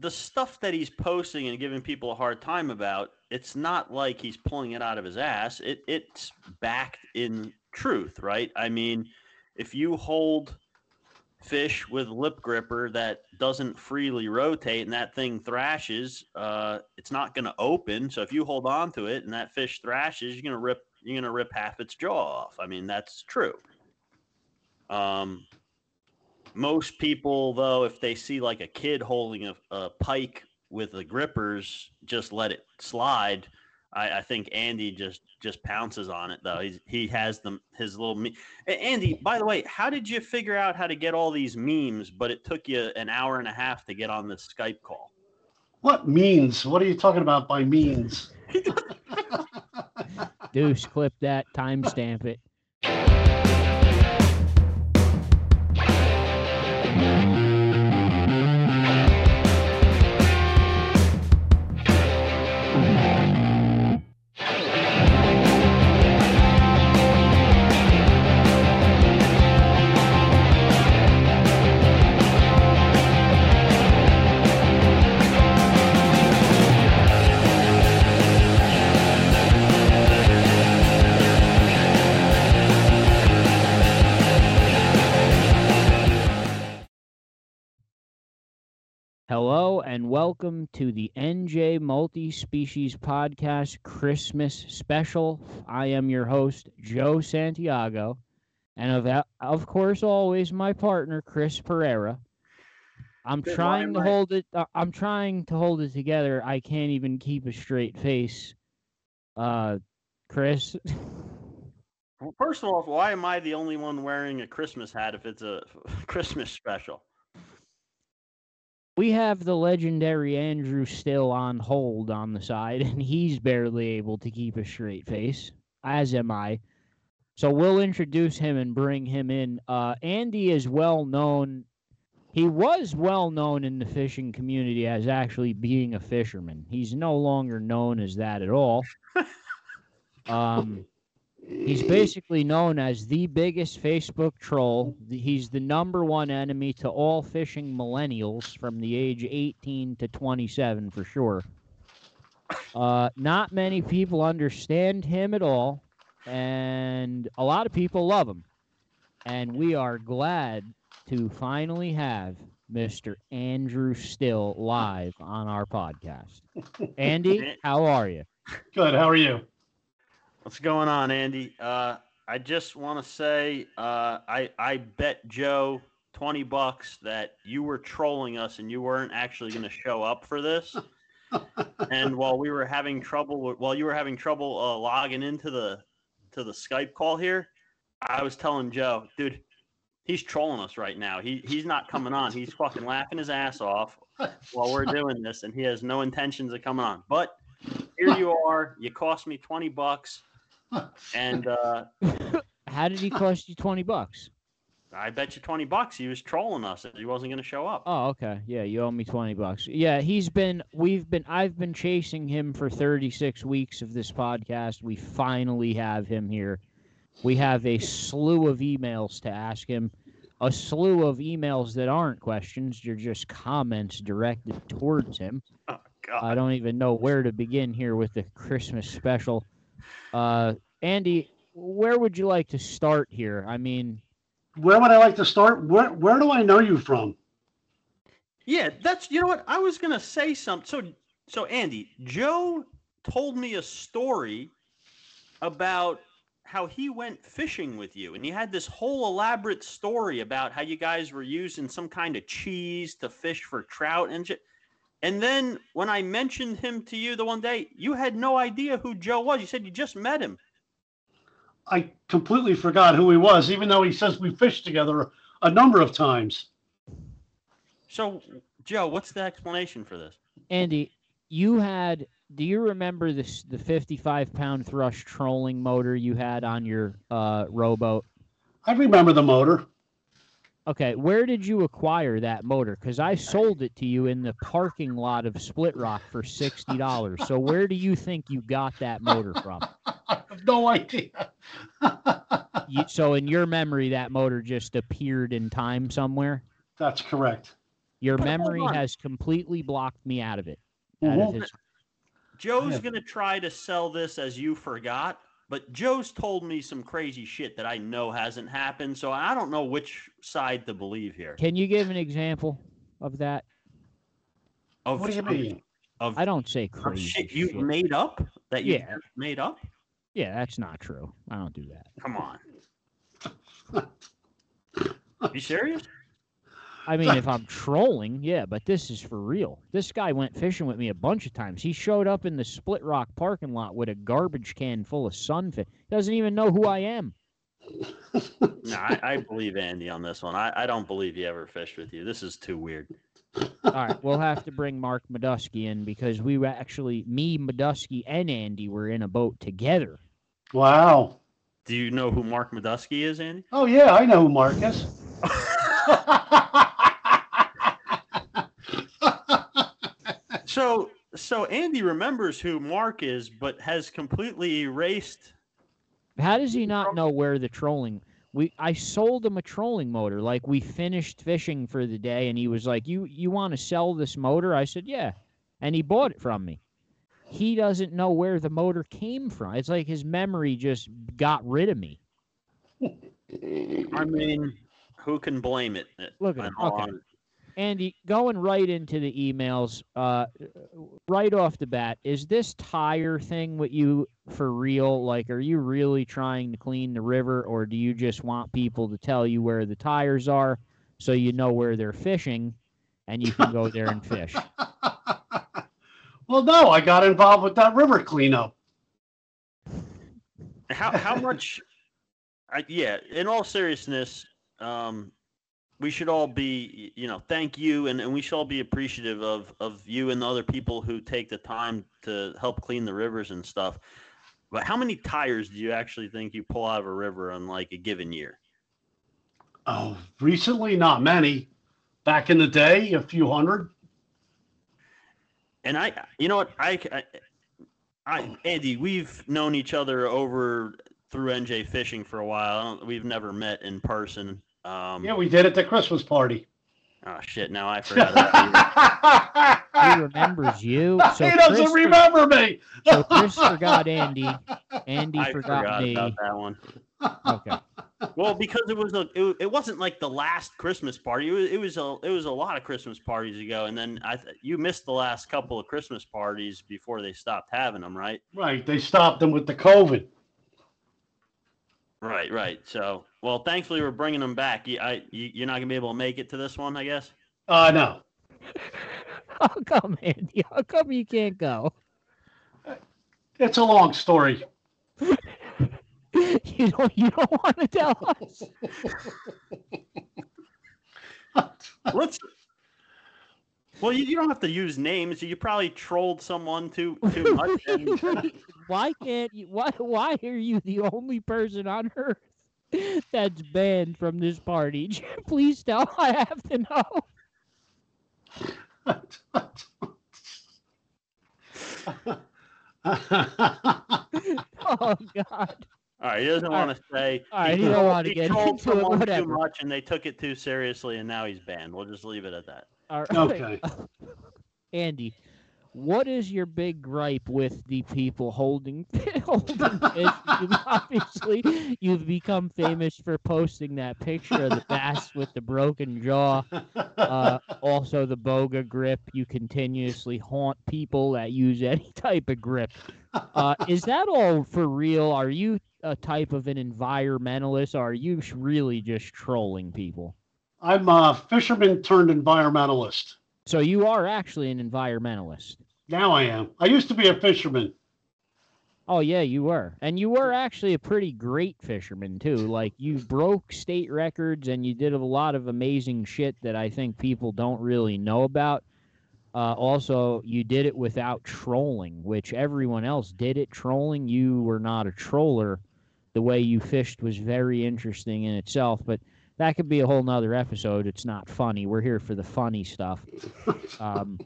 the stuff that he's posting and giving people a hard time about, it's not like he's pulling it out of his ass. It it's backed in truth, right? I mean, if you hold fish with lip gripper that doesn't freely rotate and that thing thrashes, uh, it's not going to open. So if you hold on to it and that fish thrashes, you're going to rip you're going to rip half its jaw off. I mean, that's true. Um, most people, though, if they see like a kid holding a, a pike with the grippers, just let it slide. I, I, think Andy just just pounces on it though. He's, he has them his little me- Andy. By the way, how did you figure out how to get all these memes? But it took you an hour and a half to get on this Skype call. What means? What are you talking about by means? Deuce, clip that, timestamp it. Hello and welcome to the NJ Multi Species Podcast Christmas Special. I am your host, Joe Santiago, and of, of course, always my partner, Chris Pereira. I'm Good trying to hold it. Uh, I'm trying to hold it together. I can't even keep a straight face. Uh, Chris. Well, first of all, why am I the only one wearing a Christmas hat if it's a Christmas special? We have the legendary Andrew still on hold on the side, and he's barely able to keep a straight face, as am I. So we'll introduce him and bring him in. Uh, Andy is well known. He was well known in the fishing community as actually being a fisherman. He's no longer known as that at all. Um, He's basically known as the biggest Facebook troll. He's the number one enemy to all fishing millennials from the age 18 to 27 for sure. Uh, not many people understand him at all, and a lot of people love him. And we are glad to finally have Mr. Andrew Still live on our podcast. Andy, how are you? Good. How are you? What's going on, Andy? Uh, I just want to say uh, I I bet Joe twenty bucks that you were trolling us and you weren't actually going to show up for this. and while we were having trouble, while you were having trouble uh, logging into the to the Skype call here, I was telling Joe, dude, he's trolling us right now. He he's not coming on. He's fucking laughing his ass off while we're doing this, and he has no intentions of coming on. But here you are. You cost me twenty bucks and uh, how did he cost you twenty bucks? I bet you twenty bucks. He was trolling us. He wasn't going to show up. Oh, okay. Yeah, you owe me twenty bucks. Yeah, he's been. We've been. I've been chasing him for thirty six weeks of this podcast. We finally have him here. We have a slew of emails to ask him. A slew of emails that aren't questions; they're just comments directed towards him. Oh, God. I don't even know where to begin here with the Christmas special. Uh, Andy, where would you like to start here? I mean, where would I like to start? Where Where do I know you from? Yeah, that's you know what I was gonna say. Something. So so Andy, Joe told me a story about how he went fishing with you, and he had this whole elaborate story about how you guys were using some kind of cheese to fish for trout and shit. And then when I mentioned him to you the one day, you had no idea who Joe was. You said you just met him. I completely forgot who he was, even though he says we fished together a number of times. So, Joe, what's the explanation for this? Andy, you had. Do you remember this the 55 pound thrust trolling motor you had on your uh, rowboat? I remember the motor. Okay, where did you acquire that motor? Because I sold it to you in the parking lot of Split Rock for sixty dollars. so where do you think you got that motor from? I have no idea. you, so in your memory, that motor just appeared in time somewhere. That's correct. Your But memory has completely blocked me out of it. Out of his, Joe's Yeah. gonna try to sell this as you forgot, but Joe's told me some crazy shit that I know hasn't happened, so I don't know which side to believe here. can you give an example of that? Of, What do you mean? Of, I don't say crazy. shit you've shit. made up that you Yeah. made up. Yeah, that's not true. I don't do that. Come on. you serious? I mean, if I'm trolling, yeah, but this is for real. This guy went fishing with me a bunch of times. He showed up in the Split Rock parking lot with a garbage can full of sunfish. Doesn't even know who I am. No, I, I believe Andy on this one. I, I don't believe he ever fished with you. This is too weird. All right, we'll have to bring Mark Medusky in because we were actually, me, Medusky, and Andy were in a boat together. Wow. Do you know who Mark Medusky is, Andy? Oh yeah, I know who Mark is. So so Andy remembers who Mark is, but has completely erased. How does he not know where the trolling? We I sold him a trolling motor. Like we finished fishing for the day, and he was like, "You you want to sell this motor?" I said, "Yeah," and he bought it from me. He doesn't know where the motor came from. It's like his memory just got rid of me. I mean, who can blame it? Look at him. Okay. Honesty? Andy, going right into the emails, uh, right off the bat, is this tire thing with you for real? Like, are you really trying to clean the river, or do you just want people to tell you where the tires are so you know where they're fishing and you can go there and fish? well, no, I got involved with that river cleanup. How how much? I, yeah. In all seriousness, um, we should all be, you know, thank you, and, and we should all be appreciative of of you and the other people who take the time to help clean the rivers and stuff. But how many tires do you actually think you pull out of a river on like a given year? Oh, recently, not many. Back in the day, a few hundred. And I, you know what, I, I, I, Andy, we've known each other over through NJ Fishing for a while. I don't, we've never met in person. Um, Yeah, we did at the Christmas party. Oh shit! Now I forgot. About. He remembers you. So he doesn't Chris, for- remember me. so Chris forgot Andy. Andy I forgot, forgot me. about that one. Okay. Well, because it was a, it, it wasn't like the last Christmas party. It was, it was a, it was a lot of Christmas parties ago, and then I, th- you missed the last couple of Christmas parties before they stopped having them, right? Right, they stopped them with the COVID. Right, right. So, well, thankfully we're bringing them back. You, I, you, you're not gonna be able to make it to this one, I guess. Uh, no. How come, Andy? How come you can't go? It's a long story. You don't. You don't want to tell us. Let's. Well, you, you don't have to use names. You probably trolled someone too too much. and- why can't you? Why? Why are you the only person on earth that's banned from this party? Please tell. I have to know. Oh God. All right, he doesn't All want to say. all right, he he don't wanna get trolled into it, too much, and they took it too seriously, and now he's banned. We'll just leave it at that. All right. okay. Andy, what is your big gripe with the people holding holding? You've obviously, you've become famous for posting that picture of the bass with the broken jaw. Uh, also, the boga grip. You continuously haunt people that use any type of grip. Uh, is that all for real? Are you a type of an environmentalist, or are you really just trolling people? I'm a fisherman turned environmentalist. So you are actually an environmentalist. Now I am. I used to be a fisherman. Oh yeah, you were, and you were actually a pretty great fisherman too. Like you broke state records, and you did a lot of amazing shit that I think people don't really know about. Uh, also, you did it without trolling, which everyone else did it trolling. You were not a troller. The way you fished was very interesting in itself, but that could be a whole nother episode. It's not funny. We're here for the funny stuff. Um,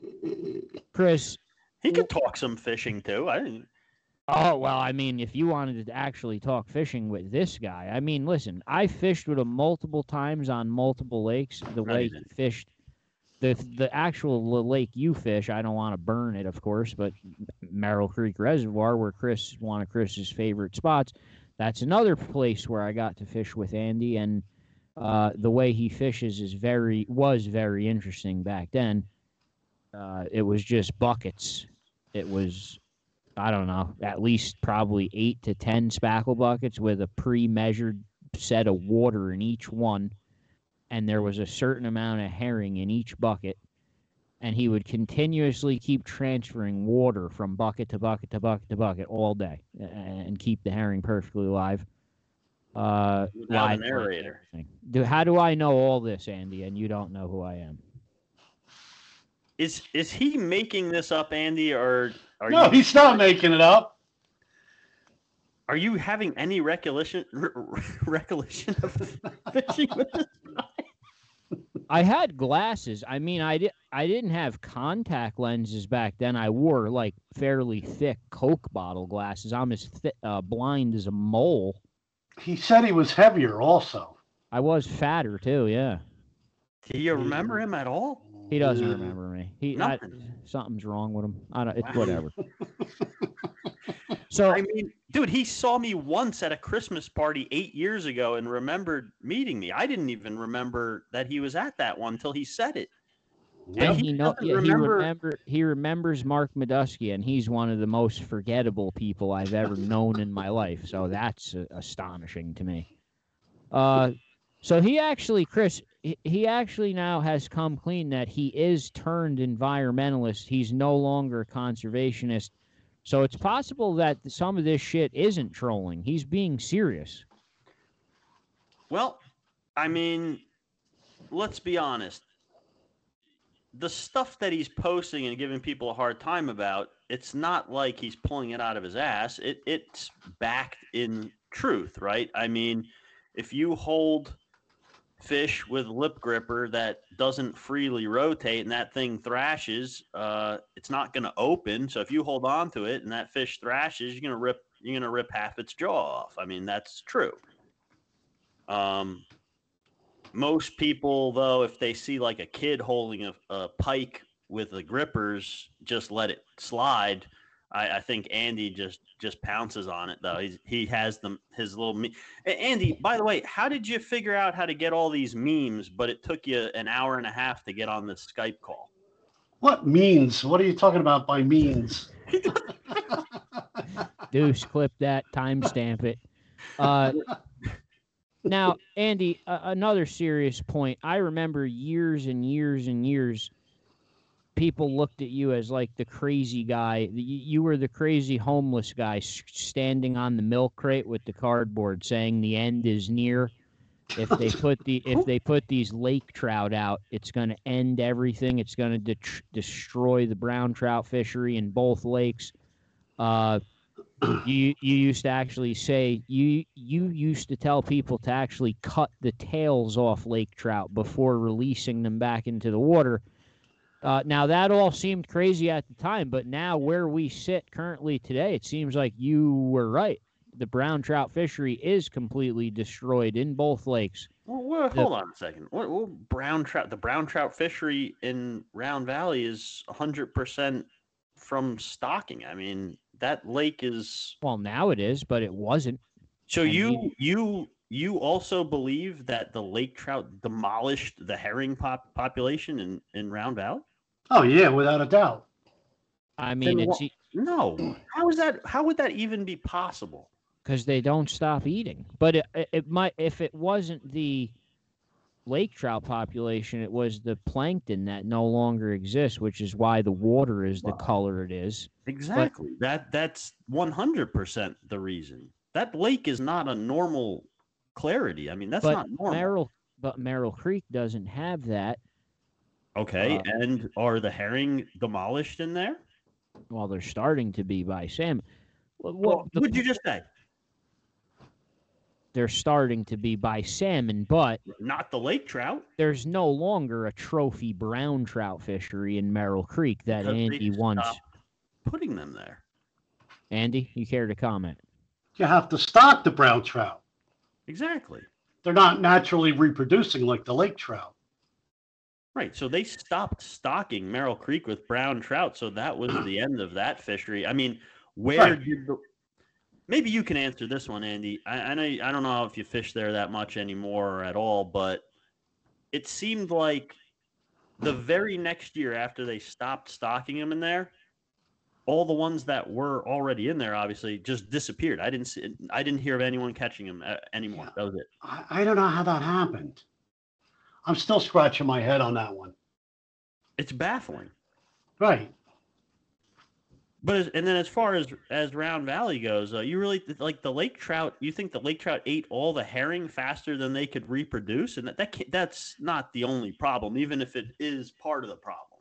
Chris, He could talk some fishing too. I didn't. Oh well, I mean, if you wanted to actually talk fishing with this guy, I mean, listen, I fished with him multiple times on multiple lakes. The No, way he fished, the the actual lake you fish, I don't want to burn it, of course, but Merrill Creek Reservoir, where Chris one of Chris's favorite spots, that's another place where I got to fish with Andy, and uh, the way he fishes is very was very interesting back then. Uh, it was just buckets. It was, I don't know, at least probably eight to ten spackle buckets with a pre-measured set of water in each one, and there was a certain amount of herring in each bucket. And he would continuously keep transferring water from bucket to bucket to bucket to bucket all day, and keep the herring perfectly alive. Uh, Without a live narrator. Do how do I know all this, Andy? And you don't know who I am. Is is he making this up, Andy, or are no, you he's not making it up. are you having any recollection re- re- recollection of fishing with this guy? I had glasses. I mean, I did. I didn't have contact lenses back then. I wore like fairly thick Coke bottle glasses. I'm as thi- uh, blind as a mole. He said he was heavier also. I was fatter too. Yeah, Do you uh, remember him at all? he doesn't Yeah. remember me. He I, Nothing. something's wrong with him. I don't. It's Wow. whatever. So I mean, dude, he saw me once at a Christmas party eight years ago and remembered meeting me. I didn't even remember that he was at that one until he said it. Yeah. And he he know, doesn't remember- he remember he remembers Mark Medusky, and he's one of the most forgettable people I've ever known in my life. So that's uh, astonishing to me. Uh, so he actually, Chris, he, he actually now has come clean that he is turned environmentalist. He's no longer a conservationist. So it's possible that some of this shit isn't trolling. He's being serious. Well, I mean, let's be honest. The stuff that he's posting and giving people a hard time about, it's not like he's pulling it out of his ass. It it's backed in truth, right? I mean, if you hold fish with lip gripper that doesn't freely rotate and that thing thrashes, uh, it's not going to open. So if you hold on to it and that fish thrashes, you're going to rip you're going to rip half its jaw off. I mean, that's true. Um, most people, though, if they see like a kid holding a, a pike with the grippers, just let it slide. I, I think Andy just just pounces on it though. He's he has them his little. Me- Andy, by the way, how did you figure out how to get all these memes? But it took you an hour and a half to get on this Skype call. What means? What are you talking about by means? Deuce, clip that, timestamp it. Uh, now, Andy, uh, another serious point. I remember years and years and years, people looked at you as like the crazy guy. You, were the crazy homeless guy standing on the milk crate with the cardboard saying the end is near. If they put the if they put these lake trout out, it's going to end everything. It's going to de- destroy the brown trout fishery in both lakes. Uh, you you used to actually say you you used to tell people to actually cut the tails off lake trout before releasing them back into the water. Uh, now that all seemed crazy at the time, but now where we sit currently today, it seems like you were right. The brown trout fishery is completely destroyed in both lakes. Well, well, The- hold on a second. What, what brown trout? The brown trout fishery in Round Valley is hundred percent from stocking. I mean, that lake is. Well, now it is, but it wasn't. So And you we- you you also believe that the lake trout demolished the herring pop population in in Round Valley? Oh yeah, without a doubt. I mean, Then it's wha- No. How is that? How would that even be possible? because they don't stop eating. But it, it, it might if it wasn't the lake trout population, it was the plankton that no longer exists, which is why the water is the Wow. color it is. Exactly. that that's one hundred percent the reason. That lake is not a normal clarity. I mean, that's but not normal. Merrill, but Merrill Creek doesn't have that. Okay, Uh, and are the herring demolished in there? Well, they're starting to be by salmon. Well, Well, well, the- what'd you just say? They're starting to be by salmon, but Not the lake trout. there's no longer a trophy brown trout fishery in Merrill Creek that because Andy once. putting them there. Andy, you care to comment? You have to stock the brown trout. Exactly. They're not naturally reproducing like the lake trout. Right. So they stopped stocking Merrill Creek with brown trout. So that was the end of that fishery. I mean, where Right. did the maybe you can answer this one, Andy. I, I know I don't know if you fish there that much anymore or at all, but it seemed like the very next year after they stopped stocking them in there, all the ones that were already in there obviously just disappeared. I didn't see I didn't hear of anyone catching them uh, anymore. Yeah. That was it. I, I don't know how that happened. I'm still scratching my head on that one. It's baffling. Right. But as, and then as far as as Round Valley goes, uh, you really like the lake trout. You think the lake trout ate all the herring faster than they could reproduce, and that that that's not the only problem, even if it is part of the problem.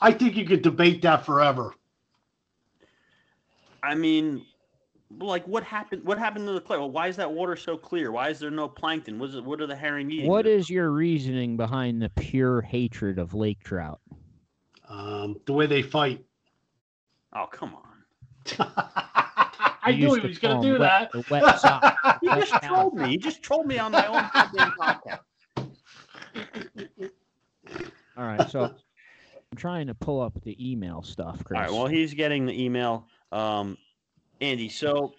I think you could debate that forever. I mean, like what happened? What happened to the clay? Well, why is that water so clear? Why is there no plankton? What is it? What are the herring eating? What is your reasoning behind the pure hatred of lake trout? Um, the way they fight. Oh come on! I You knew he was going to do wet- that. the wet sock. He just sock. trolled me. He just trolled me on my own podcast. All right, so I'm trying to pull up the email stuff, Chris. All right. Well, he's getting the email, um, Andy. So,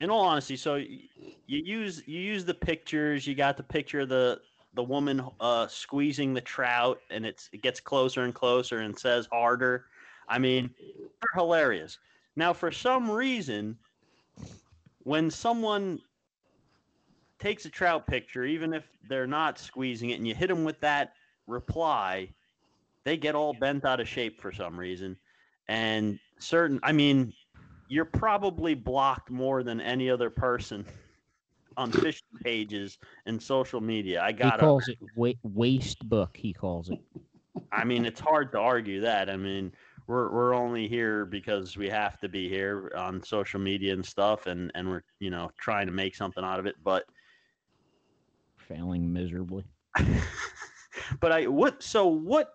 in all honesty, so you use you use the pictures. You got the picture of the the woman uh, squeezing the trout, and it's it gets closer and closer and says harder. I mean, they're hilarious. Now, for some reason, when someone takes a trout picture, even if they're not squeezing it, and you hit them with that reply, they get all bent out of shape for some reason. And certain, I mean, you're probably blocked more than any other person on fishing pages and social media. I got He calls it wa- waste book. He calls it. I mean, it's hard to argue that. I mean, we're we're only here because we have to be here on social media and stuff, and and we're you know trying to make something out of it. But Failing miserably. but I what so what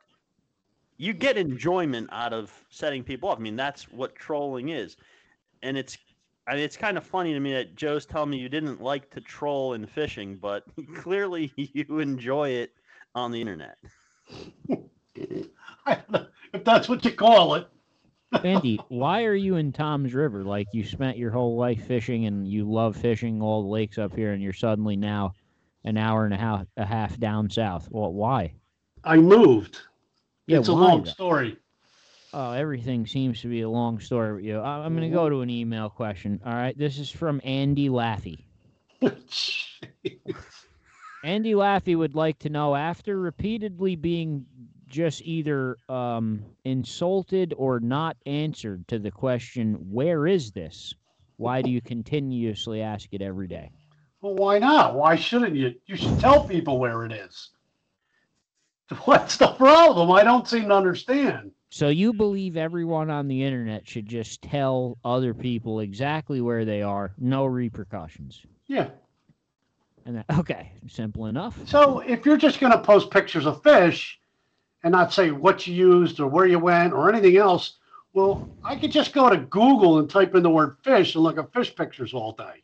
you get enjoyment out of setting people off. I mean, that's what trolling is, and it's. I mean, it's kind of funny to me that Joe's telling me you didn't like to troll in fishing, but clearly you enjoy it on the internet. I don't know if that's what you call it. Andy, why are you in Toms River? Like you spent your whole life fishing and you love fishing all the lakes up here, and you're suddenly now an hour and a half a half down south. Well, why? I moved. Yeah, it's a long story. Oh, everything seems to be a long story with you. I'm going to go mm-hmm. to an email question. All right, this is from Andy Laffey. Andy Laffey would like to know after repeatedly being just either um, insulted or not answered to the question, Where is this? Why do you continuously ask it every day? well, why not? Why shouldn't you? You should tell people where it is. What's the problem? I don't seem to understand. So you believe everyone on the internet should just tell other people exactly where they are, no repercussions. Yeah. And that, okay, simple enough. So if you're just going to post pictures of fish and not say what you used or where you went or anything else, well, I could just go to Google and type in the word fish and look at fish pictures all day.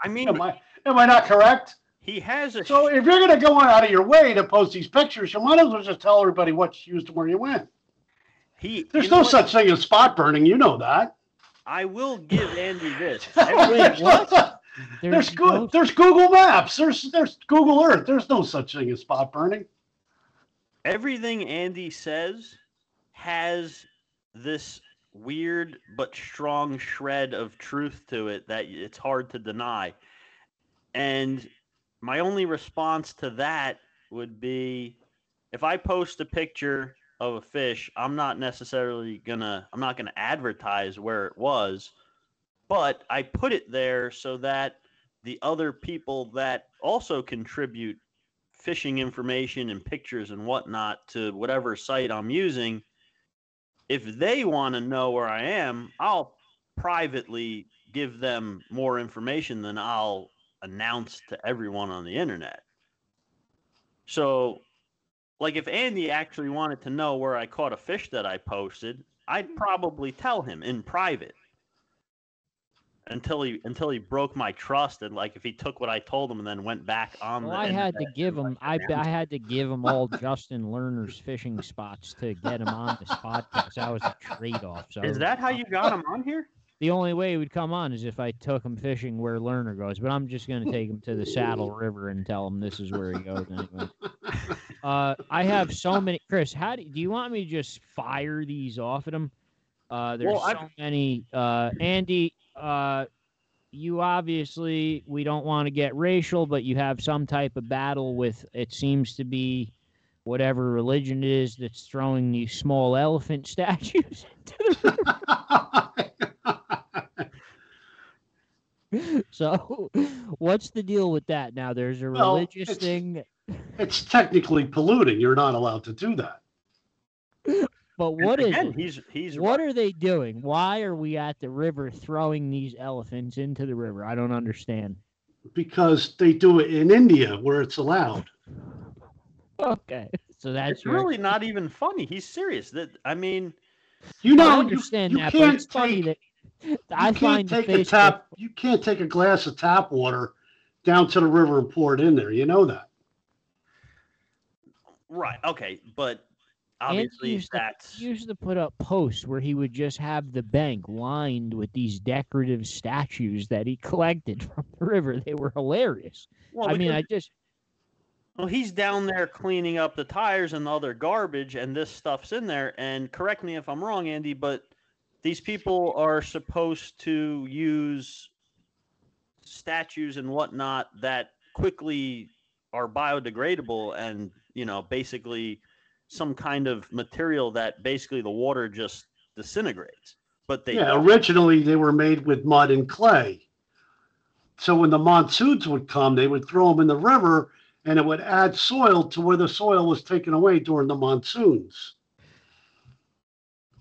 I mean, Am I am I not correct? he has a So if you're going to go out of your way to post these pictures, you might as well just tell everybody what you used and where you went. he. There's no what? such thing as spot burning. You know that. I will give Andy this. Wait, Every- what? There's, no- good. There's Google Maps. There's there's Google Earth. There's no such thing as spot burning. Everything Andy says has this weird but strong shred of truth to it that it's hard to deny. And my only response to that would be if I post a picture of a fish, I'm not necessarily gonna I'm not gonna advertise where it was, but I put it there so that the other people that also contribute fishing information and pictures and whatnot to whatever site I'm using, if they want to know where I am, I'll privately give them more information than I'll announce to everyone on the internet. So, like if Andy actually wanted to know where I caught a fish that I posted, I'd probably tell him in private. Until he until he broke my trust and like if he took what I told him and then went back on Well, the I had to give him. like, I I had to give him all Justin Lerner's fishing spots to get him on this podcast. That was a trade off. So Is that how you got him on here? The only way he would come on is if I took him fishing where Lerner goes. But I'm just going to take him to the Saddle River and tell him this is where he goes anyway. Uh, I have so many. Chris, how do, do you want me to just fire these off at him? Uh, there's Well, so I've- many. Uh, Andy, uh, you obviously we don't want to get racial, but you have some type of battle with. It seems to be whatever religion it is that's throwing these small elephant statues into the So, what's the deal with that? Now, there's a Well, religious it's- thing, it's technically polluting. You're not allowed to do that. but And what is again, it? he's he's What right. are they doing? Why are we at the river throwing these elephants into the river? I don't understand. because they do it in India where it's allowed. Okay, so that's It's your- really not even funny. He's serious. That I mean, You I know, you, understand you that, can't it's funny take, that I find can't the take a tap. You can't take a glass of tap water down to the river and pour it in there. You know that. right? Okay, but Andy obviously used to- that's He used to put up posts where he would just have the bank lined with these decorative statues that he collected from the river. They were hilarious. well, I mean, I just Well, he's down there cleaning up the tires and the other garbage, and this stuff's in there. And correct me if I'm wrong, Andy, but these people are supposed to use statues and whatnot that quickly are biodegradable and, you know, basically some kind of material that basically the water just disintegrates. But they yeah, don't. originally they were made with mud and clay. So when the monsoons would come, they would throw them in the river and it would add soil to where the soil was taken away during the monsoons.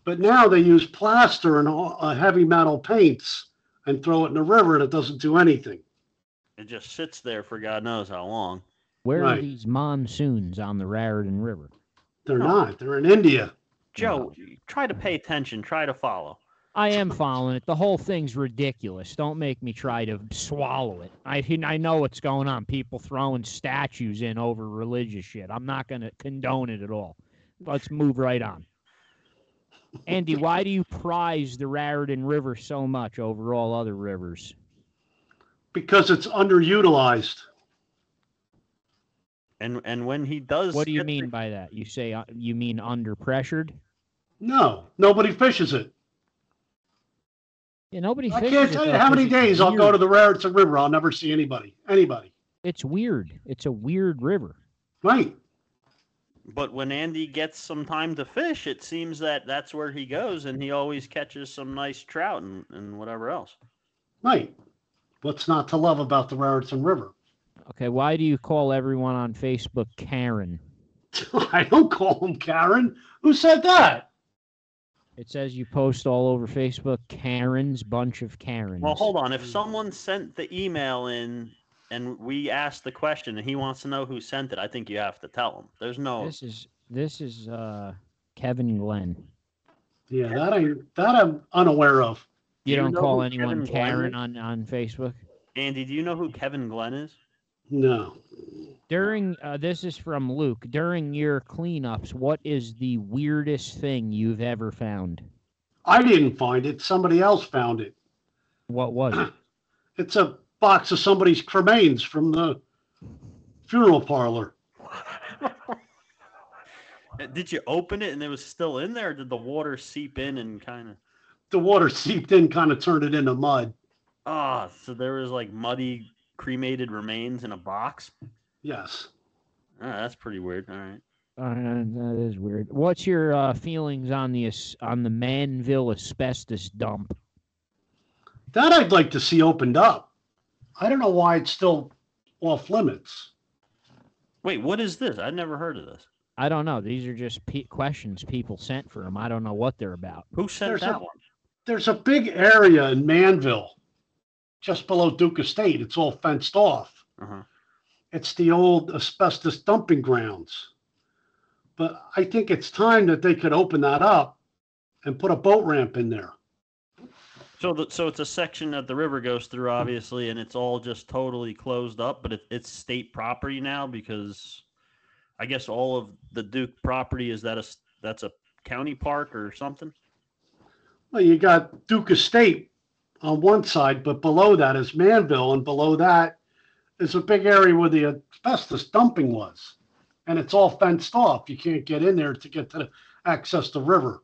But now they use plaster and uh, heavy metal paints and throw it in the river and it doesn't do anything. it just sits there for God knows how long. where are these monsoons on the Raritan River? They're No. not. They're in India. Joe, try to pay attention, try to follow. I am following it. The whole thing's ridiculous. Don't make me try to swallow it. I I know what's going on. People throwing statues in over religious shit. I'm not going to condone it at all. Let's move right on. Andy, why do you prize the Raritan River so much over all other rivers? because it's underutilized. And and when he does, What do you get the- mean by that? You say uh, you mean under pressured? No, nobody fishes it. Yeah, nobody. I fishes can't it, tell you though, how 'cause many it's days I'll go to the Raritan River. I'll never see anybody. Anybody. It's weird. It's a weird river. Right. But when Andy gets some time to fish, it seems that that's where he goes, and he always catches some nice trout and, and whatever else. Right. What's not to love about the Raritan River? Okay, why do you call everyone on Facebook Karen? I don't call them Karen. Who said that? It says you post all over Facebook Karens, bunch of Karens. Well, hold on. If someone sent the email in and we asked the question and he wants to know who sent it, I think you have to tell him. There's no. This is this is uh Kevin Glenn. Yeah, that I that I'm unaware of. You, Do you don't know call anyone Kevin Karen is? on on Facebook. Andy, do you know who Kevin Glenn is? No. During uh, this is from Luke. During your cleanups, what is the weirdest thing you've ever found? I didn't find it. Somebody else found it. What was it? It's a box of somebody's cremains from the funeral parlor. Did you open it and it was still in there? Or did the water seep in and kind of? The water seeped in, kind of turned it into mud. Ah, so there was like muddy cremated remains in a box. Yes. Ah, that's pretty weird. All right. Uh, that is weird. What's your uh, feelings on the on the Manville asbestos dump? That I'd like to see opened up. I don't know why it's still off limits. Wait, what is this? I'd never heard of this. I don't know. These are just pe- questions people sent for them. I don't know what they're about. Who sent There's that a- one? There's a big area in Manville, just below Duke Estate. It's all fenced off. Uh-huh. It's the old asbestos dumping grounds. But I think it's time that they could open that up and put a boat ramp in there. So the, so it's a section that the river goes through, obviously, and it's all just totally closed up. But it, it's state property now because I guess all of the Duke property is that a that's a county park or something. Well, you got Duke Estate on one side, but below that is Manville, and below that is a big area where the asbestos dumping was. And it's all fenced off. You can't get in there to get to the, access the river.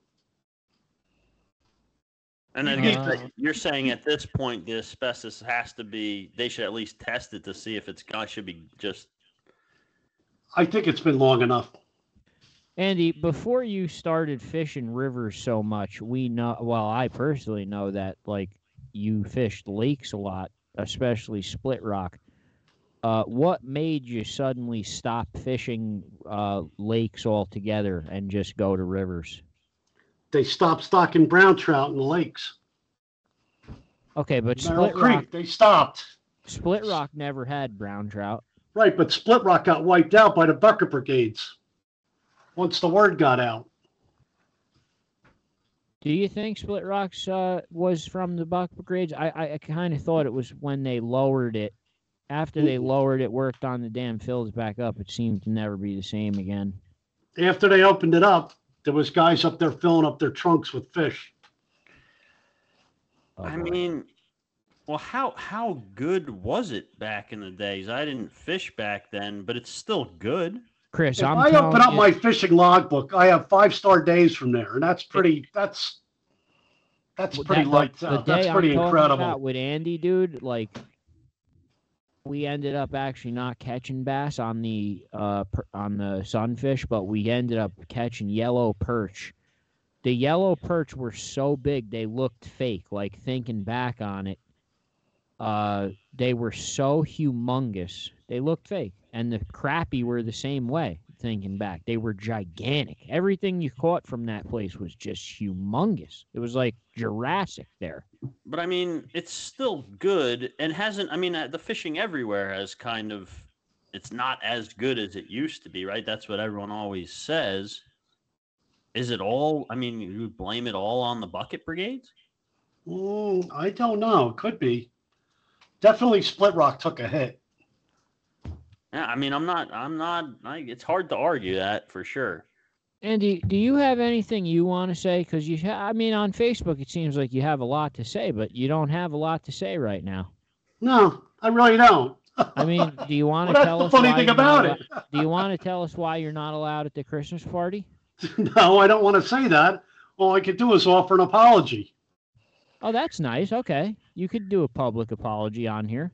And I Uh, you're saying at this point the asbestos has to be. They should at least test it to see if it's gone. Should be just I think it's been long enough. Andy, before you started fishing rivers so much, we know. Well, I personally know that like you fished lakes a lot, especially Split Rock. Uh, what made you suddenly stop fishing uh, lakes altogether and just go to rivers? They stopped stocking brown trout in the lakes. Okay, but Merrill Split Creek, Rock, they stopped. Split Rock never had brown trout. Right, but Split Rock got wiped out by the bucket brigades once the word got out. Do you think Split Rocks uh, was from the Buck Brigades? I, I, I kind of thought it was when they lowered it. After they lowered it, worked on the dam, fills back up, it seemed to never be the same again. After they opened it up, there was guys up there filling up their trunks with fish. Oh, I boy. mean, well, how how good was it back in the days? I didn't fish back then, but it's still good. Chris, If I'm I open up you, my fishing logbook, I have five star days from there, and that's pretty. That's that's that- pretty the- lights the out. That's day I'm pretty incredible. with Andy, dude, like we ended up actually not catching bass on the uh per, on the sunfish, but we ended up catching yellow perch. The yellow perch were so big they looked fake. Like thinking back on it, uh, they were so humongous they looked fake, and the crappie were the same way. Thinking back, they were gigantic. Everything you caught from that place was just humongous. It was like Jurassic there. But I mean, it's still good and hasn't. I mean, uh, the fishing everywhere has kind of. It's not as good as it used to be, right? That's what everyone always says. Is it all? I mean, you blame it all on the bucket brigades? Mm, I don't know. Could be. Definitely, Split Rock took a hit. Yeah, I mean, I'm not. I'm not. I, it's hard to argue that for sure. Andy, do you have anything you want to say? Because you, ha- I mean, on Facebook, it seems like you have a lot to say, but you don't have a lot to say right now. No, I really don't. I mean, do you want to that's tell the us funny why thing about it. allo- Do you want to tell us why you're not allowed at the Christmas party? no, I don't want to say that. All I could do is offer an apology. Oh, that's nice. Okay, you could do a public apology on here.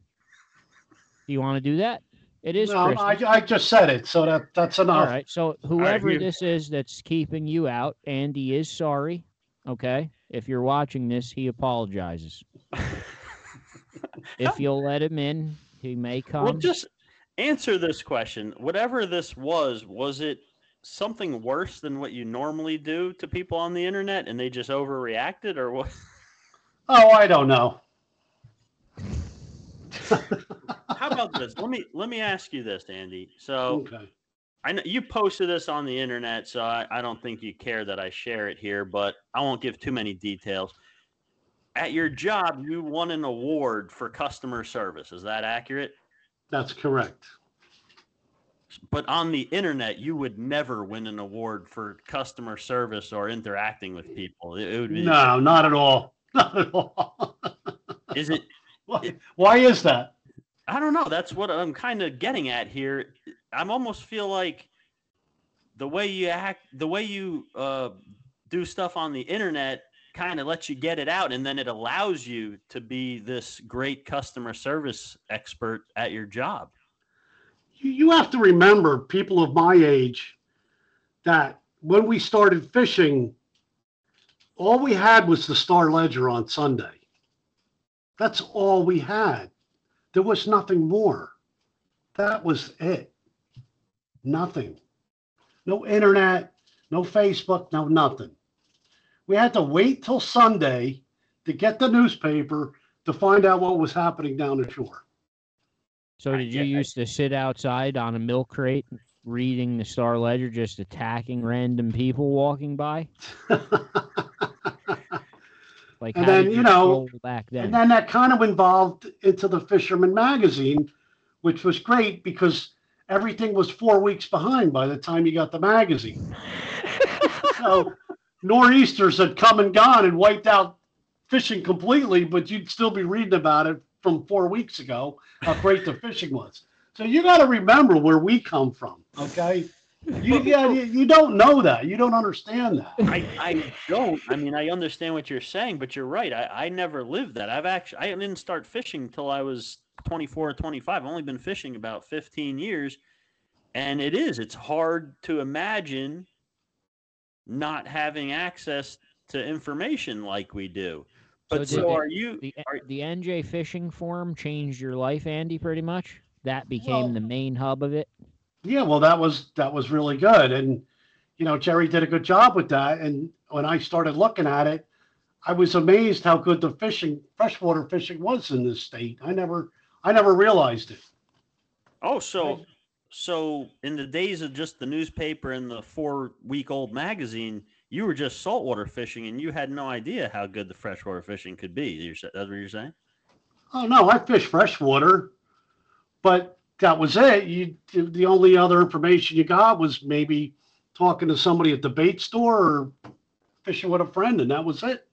Do you want to do that? It is no, I, I just said it, so that that's enough. All right. So whoever you- this is that's keeping you out, Andy is sorry. Okay. If you're watching this, he apologizes. If you'll let him in, he may come. Well, just answer this question. Whatever this was, was it something worse than what you normally do to people on the internet, and they just overreacted, or what? Oh, I don't know. How about this? Let me let me ask you this, Andy. So okay. I know you posted this on the internet, so I, I don't think you care that I share it here, but I won't give too many details. At your job, you won an award for customer service. Is that accurate? That's correct. But on the internet, you would never win an award for customer service or interacting with people. It, it would be. No, not at all. Not at all. Is it? Why, why is that? I don't know. That's what I'm kind of getting at here. I'm almost feel like the way you act, the way you uh, do stuff on the internet, kind of lets you get it out, and then it allows you to be this great customer service expert at your job. You, you have to remember, people of my age, that when we started fishing, all we had was the Star Ledger on Sunday. That's all we had. There was nothing more. That was it. Nothing. No internet, no Facebook, no nothing. We had to wait till Sunday to get the newspaper to find out what was happening down the shore. so did you used to sit outside on a milk crate reading the Star Ledger, just attacking random people walking by? Like And then, did you know, back then. And then that kind of involved into the Fisherman magazine, which was great because everything was four weeks behind by the time you got the magazine. so nor'easters had come and gone and wiped out fishing completely, but you'd still be reading about it from four weeks ago, how great the fishing was. So you got to remember where we come from, okay? You, yeah, you, you don't know that. You don't understand that. I, I don't. I mean, I understand what you're saying, but you're right. I, I never lived that. I've actually, I didn't start fishing until I was 24 or 25. I've only been fishing about 15 years. And it is, it's hard to imagine not having access to information like we do. But So so, did it- are you, the are, the NJ Fishing Forum changed your life, Andy. Pretty much. That became Well- the main hub of it. Yeah, well, that was that was really good, and you know Jerry did a good job with that. And when I started looking at it, I was amazed how good the fishing, freshwater fishing, was in this state. I never, I never realized it. oh, so, so in the days of just the newspaper and the four week old magazine, you were just saltwater fishing and you had no idea how good the freshwater fishing could be. You're, that's what you're saying? Oh no, I fish freshwater, but that was it. You the only other information you got was maybe talking to somebody at the bait store or fishing with a friend, and that was it.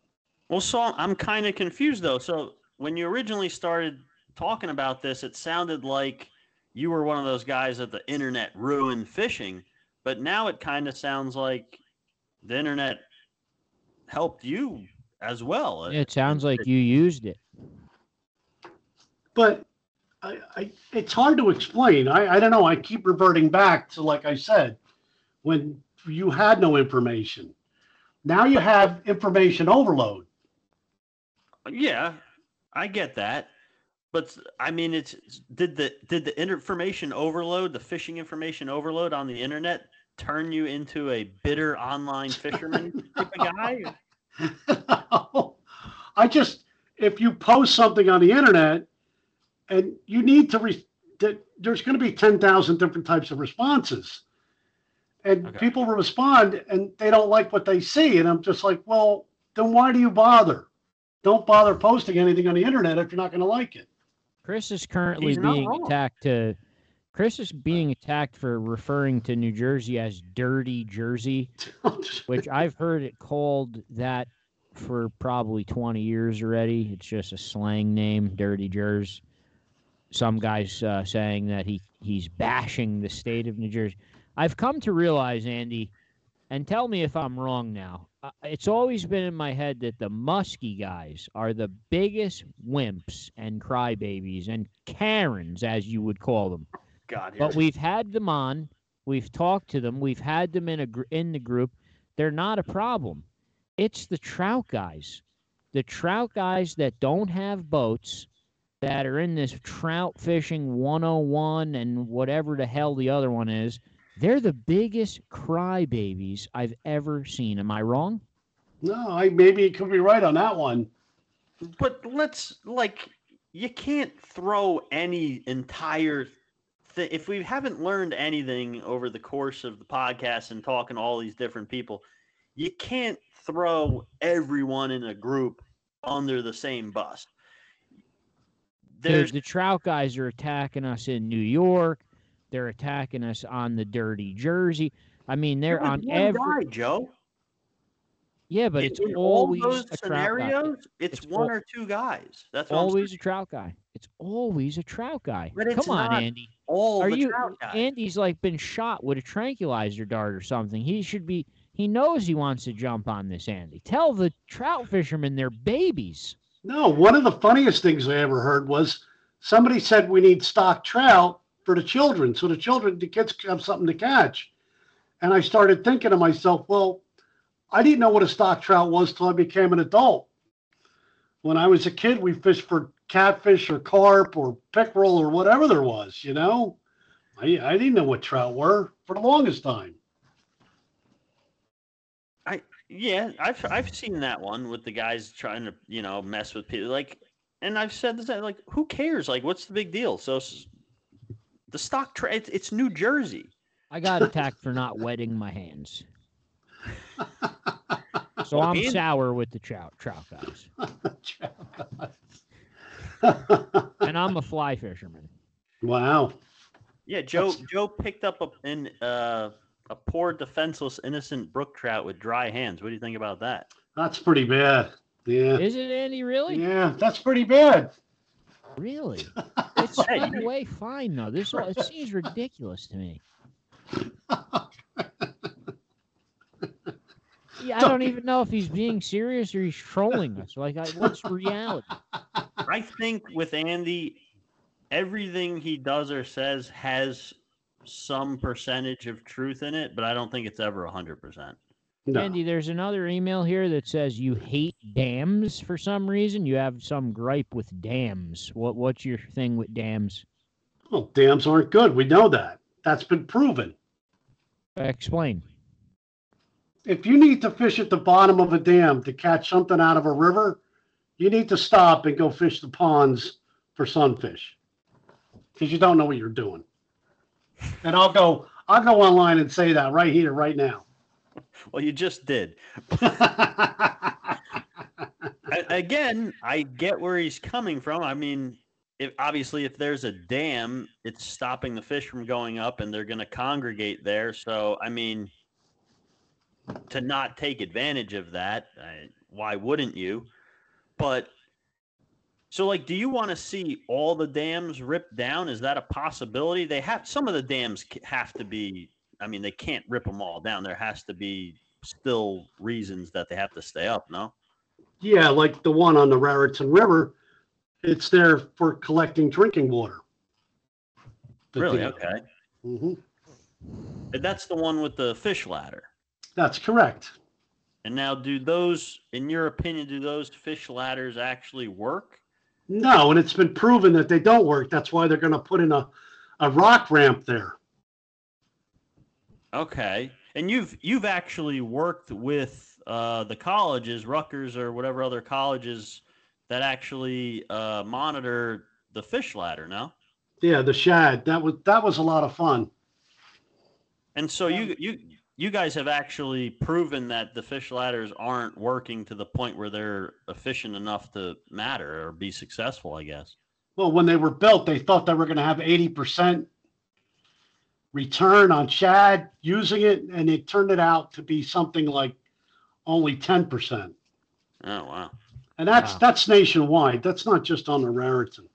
Well, so I'm kind of confused though. So when you originally started talking about this, it sounded like you were one of those guys that the internet ruined fishing, but now it kind of sounds like the internet helped you as well. It sounds like you used it. but I, I it's hard to explain. I, I don't know. I keep reverting back to like I said, when you had no information. Now you have information overload. Yeah, I get that. But I mean, it's did the did the information overload, the fishing information overload on the internet, turn you into a bitter online fisherman type of guy? I just if you post something on the internet and you need to re- that there's going to be 10,000 different types of responses. And Okay. people respond and they don't like what they see and I'm just like, "Well, then why do you bother? Don't bother posting anything on the internet if you're not going to like it." Chris is currently He's being attacked to Chris is being attacked for referring to New Jersey as dirty Jersey, which I've heard it called that for probably 20 years already. It's just a slang name, dirty Jers. Some guys uh, saying that he he's bashing the state of New Jersey. I've come to realize, Andy, and tell me if I'm wrong now. Uh, it's always been in my head that the Muskie guys are the biggest wimps and crybabies and Karens, as you would call them. God, But we've had them on. We've talked to them. We've had them in a gr- in the group. They're not a problem. It's the trout guys, the trout guys that don't have boats, that are in this trout fishing 101 and whatever the hell the other one is. They're the biggest crybabies I've ever seen. Am I wrong? No, I maybe you could be right on that one. But let's like you can't throw any entire thing if we haven't learned anything over the course of the podcast and talking to all these different people, you can't throw everyone in a group under the same bus. There's the trout guys are attacking us in New York. They're attacking us on the dirty Jersey. I mean, they're on every. guy, Joe. Yeah, but it's all always those a trout guy. scenarios, it's, It's one al- or two guys. That's what Always a trout guy. It's always a trout guy. But it's Come on, Andy. all Are the you? trout guys. Andy's like been shot with a tranquilizer dart or something. He should be. He knows he wants to jump on this, Andy. Tell the trout fishermen they're babies. No, one of the funniest things I ever heard was somebody said we need stock trout for the children, so the children, the kids have something to catch. And I started thinking to myself, well, I didn't know what a stock trout was till I became an adult. When I was a kid, we fished for catfish or carp or pickerel or whatever there was, you know. I, I didn't know what trout were for the longest time. Yeah, I've I've seen that one with the guys trying to you know mess with people like, and I've said this like, who cares? Like, what's the big deal? So the stock trade it's it's New Jersey. I got attacked for not wetting my hands. So I'm Andy- sour with the trout trout guys, and I'm a fly fisherman. wow. Yeah, Joe. Joe picked up a in uh, a poor, defenseless, innocent brook trout with dry hands. What do you think about that? That's pretty bad. Yeah. Is it Andy? Really? Yeah, that's pretty bad. Really? It's Hey, swam away fine though. This all, it seems ridiculous to me. Yeah, I don't even know if he's being serious or he's trolling us. Like, what's reality? I think with Andy, everything he does or says has some percentage of truth in it, but I don't think it's ever hundred percent. No. Andy, there's another email here that says you hate dams for some reason. You have some gripe with dams. What What's your thing with dams? Well, dams aren't good. We know that. That's been proven. Explain. If you need to fish at the bottom of a dam to catch something out of a river, you need to stop and go fish the ponds for sunfish because you don't know what you're doing. And I'll go, I'll go online and say that right here, right now. Well, you just did. Again, I get where he's coming from. I mean, if obviously if there's a dam, it's stopping the fish from going up, and they're going to congregate there. So, I mean, to not take advantage of that, I, why wouldn't you? But so, like, do you want to see all the dams ripped down? Is that a possibility? They have some of the dams have to be. I mean, they can't rip them all down. There has to be still reasons that they have to stay up. No. yeah, like the one on the Raritan River, it's there for collecting drinking water. Really? dam. Okay. Mhm. And That's the one with the fish ladder. That's correct. And now, do those, in your opinion, do those fish ladders actually work? No, and it's been proven that they don't work. That's why they're going to put in a, a rock ramp there. Okay. And you've you've actually worked with uh, the colleges, Rutgers or whatever other colleges that actually uh, monitor the fish ladder. No. Yeah, the shad. That was that was a lot of fun. And so you you you guys have actually proven that the fish ladders aren't working to the point where they're efficient enough to matter or be successful, I guess. Well, when they were built, they thought they were going to have 80% return on shad using it, and it turned it out to be something like only 10%. Oh wow. And that's Wow. that's nationwide. That's not just on the Raritan.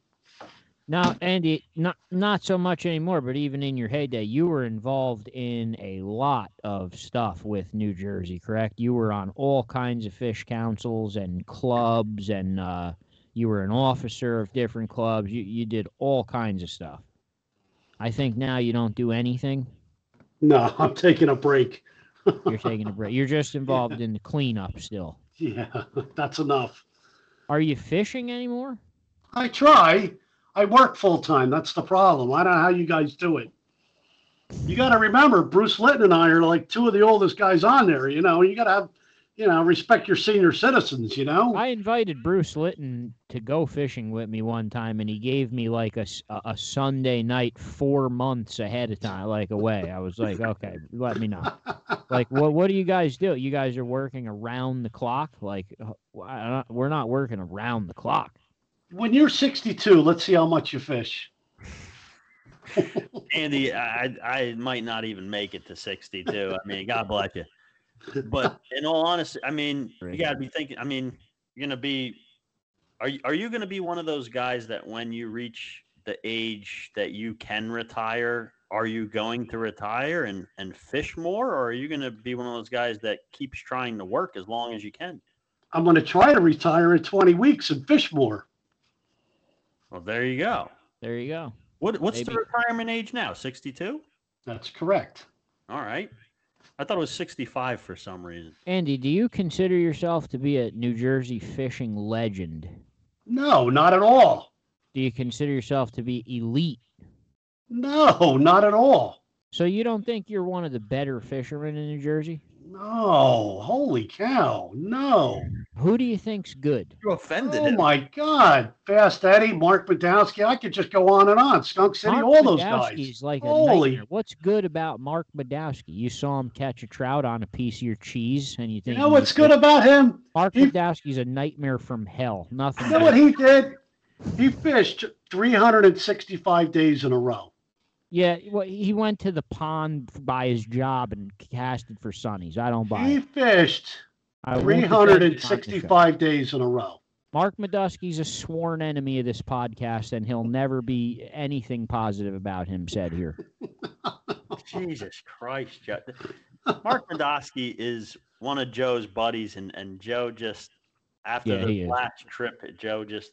Now, Andy, not not so much anymore, but even in your heyday, you were involved in a lot of stuff with New Jersey, correct? You were on all kinds of fish councils and clubs, and uh, you were an officer of different clubs. You you did all kinds of stuff. I think now you don't do anything. No, I'm taking a break. You're taking a break. You're just involved in the cleanup still. Yeah, that's enough. Are you fishing anymore? I try. I work full time. That's the problem. I don't know how you guys do it. You got to remember, Bruce Litton and I are like two of the oldest guys on there. You know, you got to have, you know, respect your senior citizens. You know. I invited Bruce Litton to go fishing with me one time, and he gave me like a, a Sunday night four months ahead of time, like away. I was like, okay, let me know. Like, what what do you guys do? You guys are working around the clock? Like, uh, we're not working around the clock. When you're 62, let's see how much you fish. Andy, I I might not even make it to 62. I mean, God bless you. But in all honesty, I mean, you got to be thinking. I mean, you're gonna be. Are you, are you gonna be one of those guys that when you reach the age that you can retire, are you going to retire and and fish more, or are you gonna be one of those guys that keeps trying to work as long as you can? I'm going to try to retire in 20 weeks and fish more. Well, there you go. There you go. What what's the retirement age now? 62. That's correct. All right. I thought it was 65 for some reason. Andy, do you consider yourself to be a New Jersey fishing legend? No, not at all. Do you consider yourself to be elite? No, not at all. So you don't think you're one of the better fishermen in New Jersey? No, holy cow. No. Who do you think's good? You offended Oh him. my God, Fast Eddie, Mark Badowski. I could just go on and on. Skunk City, Mark all those guys. Badowski's like a Holy- nightmare. What's good about Mark Badowski? You saw him catch a trout on a piece of your cheese, and you You think know what's good about him? Mark he- Badowski's a nightmare from hell. Nothing. You know what he did? He fished 365 days in a row. Yeah, well, he went to the pond by his job and casted for sunnies. I don't buy He it. fished I won't defend him on the show. 365 days in a row. Mark Medusky's a sworn enemy of this podcast, and he'll never be anything positive about him said here. Jesus Christ, Joe. Mark Medosky is one of Joe's buddies, and, and Joe just after Yeah, he the is. last trip, Joe just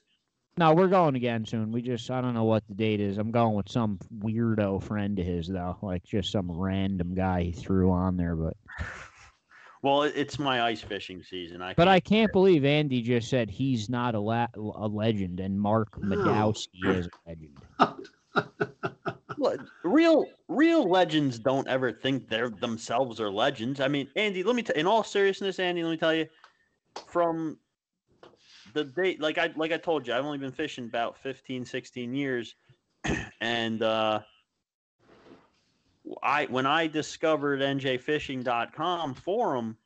No, we're going again soon. We just I don't know what the date is. I'm going with some weirdo friend of his though, like just some random guy he threw on there. But well, it's my ice fishing season. I but can't- I can't believe Andy just said he's not a la- a legend and Mark No. Medowski is a legend. Well, real real legends don't ever think they're themselves are legends. I mean, Andy, let me t- in all seriousness, Andy, let me tell you, from the date like I like I told you, I've only been fishing about 15, 16 years, and uh, I when I discovered njfishing.com forum,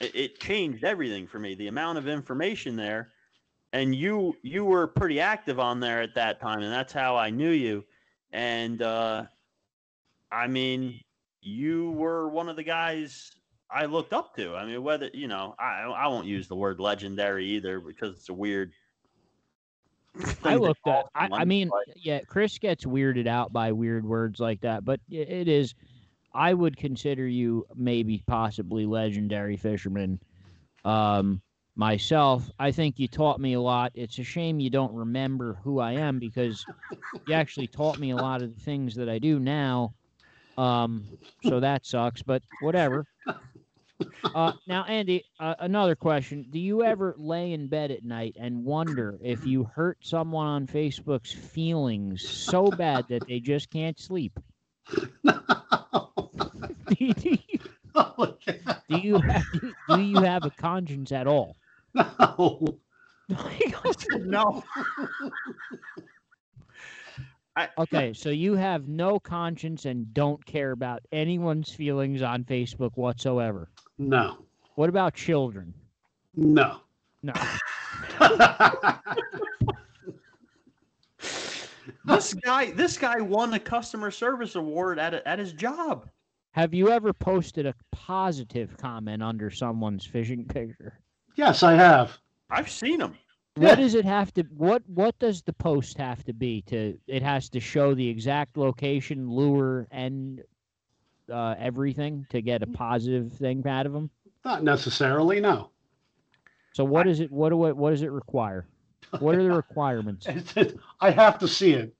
it, it changed everything for me. The amount of information there, and you you were pretty active on there at that time, and that's how I knew you and uh, I mean, you were one of the guys I looked up to. I mean, whether you know, I I won't use the word legendary either because it's a weird. I looked up. I, I mean, yeah, Chris gets weirded out by weird words like that, but it is. I would consider you maybe possibly legendary fisherman. Um, myself, I think you taught me a lot. It's a shame you don't remember who I am because you actually taught me a lot of the things that I do now. Um, so that sucks, but whatever. Uh, now, Andy, uh, another question: Do you ever lay in bed at night and wonder if you hurt someone on Facebook's feelings so bad that they just can't sleep? do, you, Oh, do you have, do you have a conscience at all? no. no. okay, so you have no conscience and don't care about anyone's feelings on Facebook whatsoever. No. What about children? No. No. this guy, this guy won a customer service award at a, at his job. Have you ever posted a positive comment under someone's fishing picture? yes, I have. I've seen them. What Yeah. does it have to what what does the post have to be to it has to show the exact location, lure and uh, everything to get a positive thing out of them? Not necessarily, no. So what is it what do it what does it require? What are the requirements? I have to see it.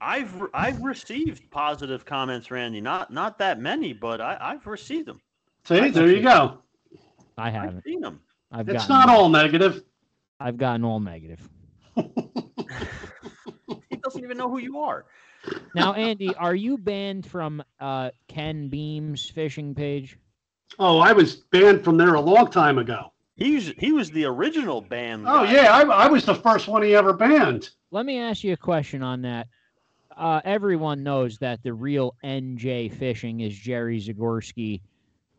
I've I've received positive comments, Randy. Not not that many, but I, I've received them. See, there you go. I I've haven't. seen them. I've It's gotten not all negative. I've gotten all negative. He doesn't even know who you are. Now, Andy, are you banned from uh, Ken Beam's fishing page? Oh, I was banned from there a long time ago. He's he was the original banned. Oh guy. yeah, I, I was the first one he ever banned. Let me ask you a question on that. Uh, everyone knows that the real NJ Fishing is Jerry Zagorski.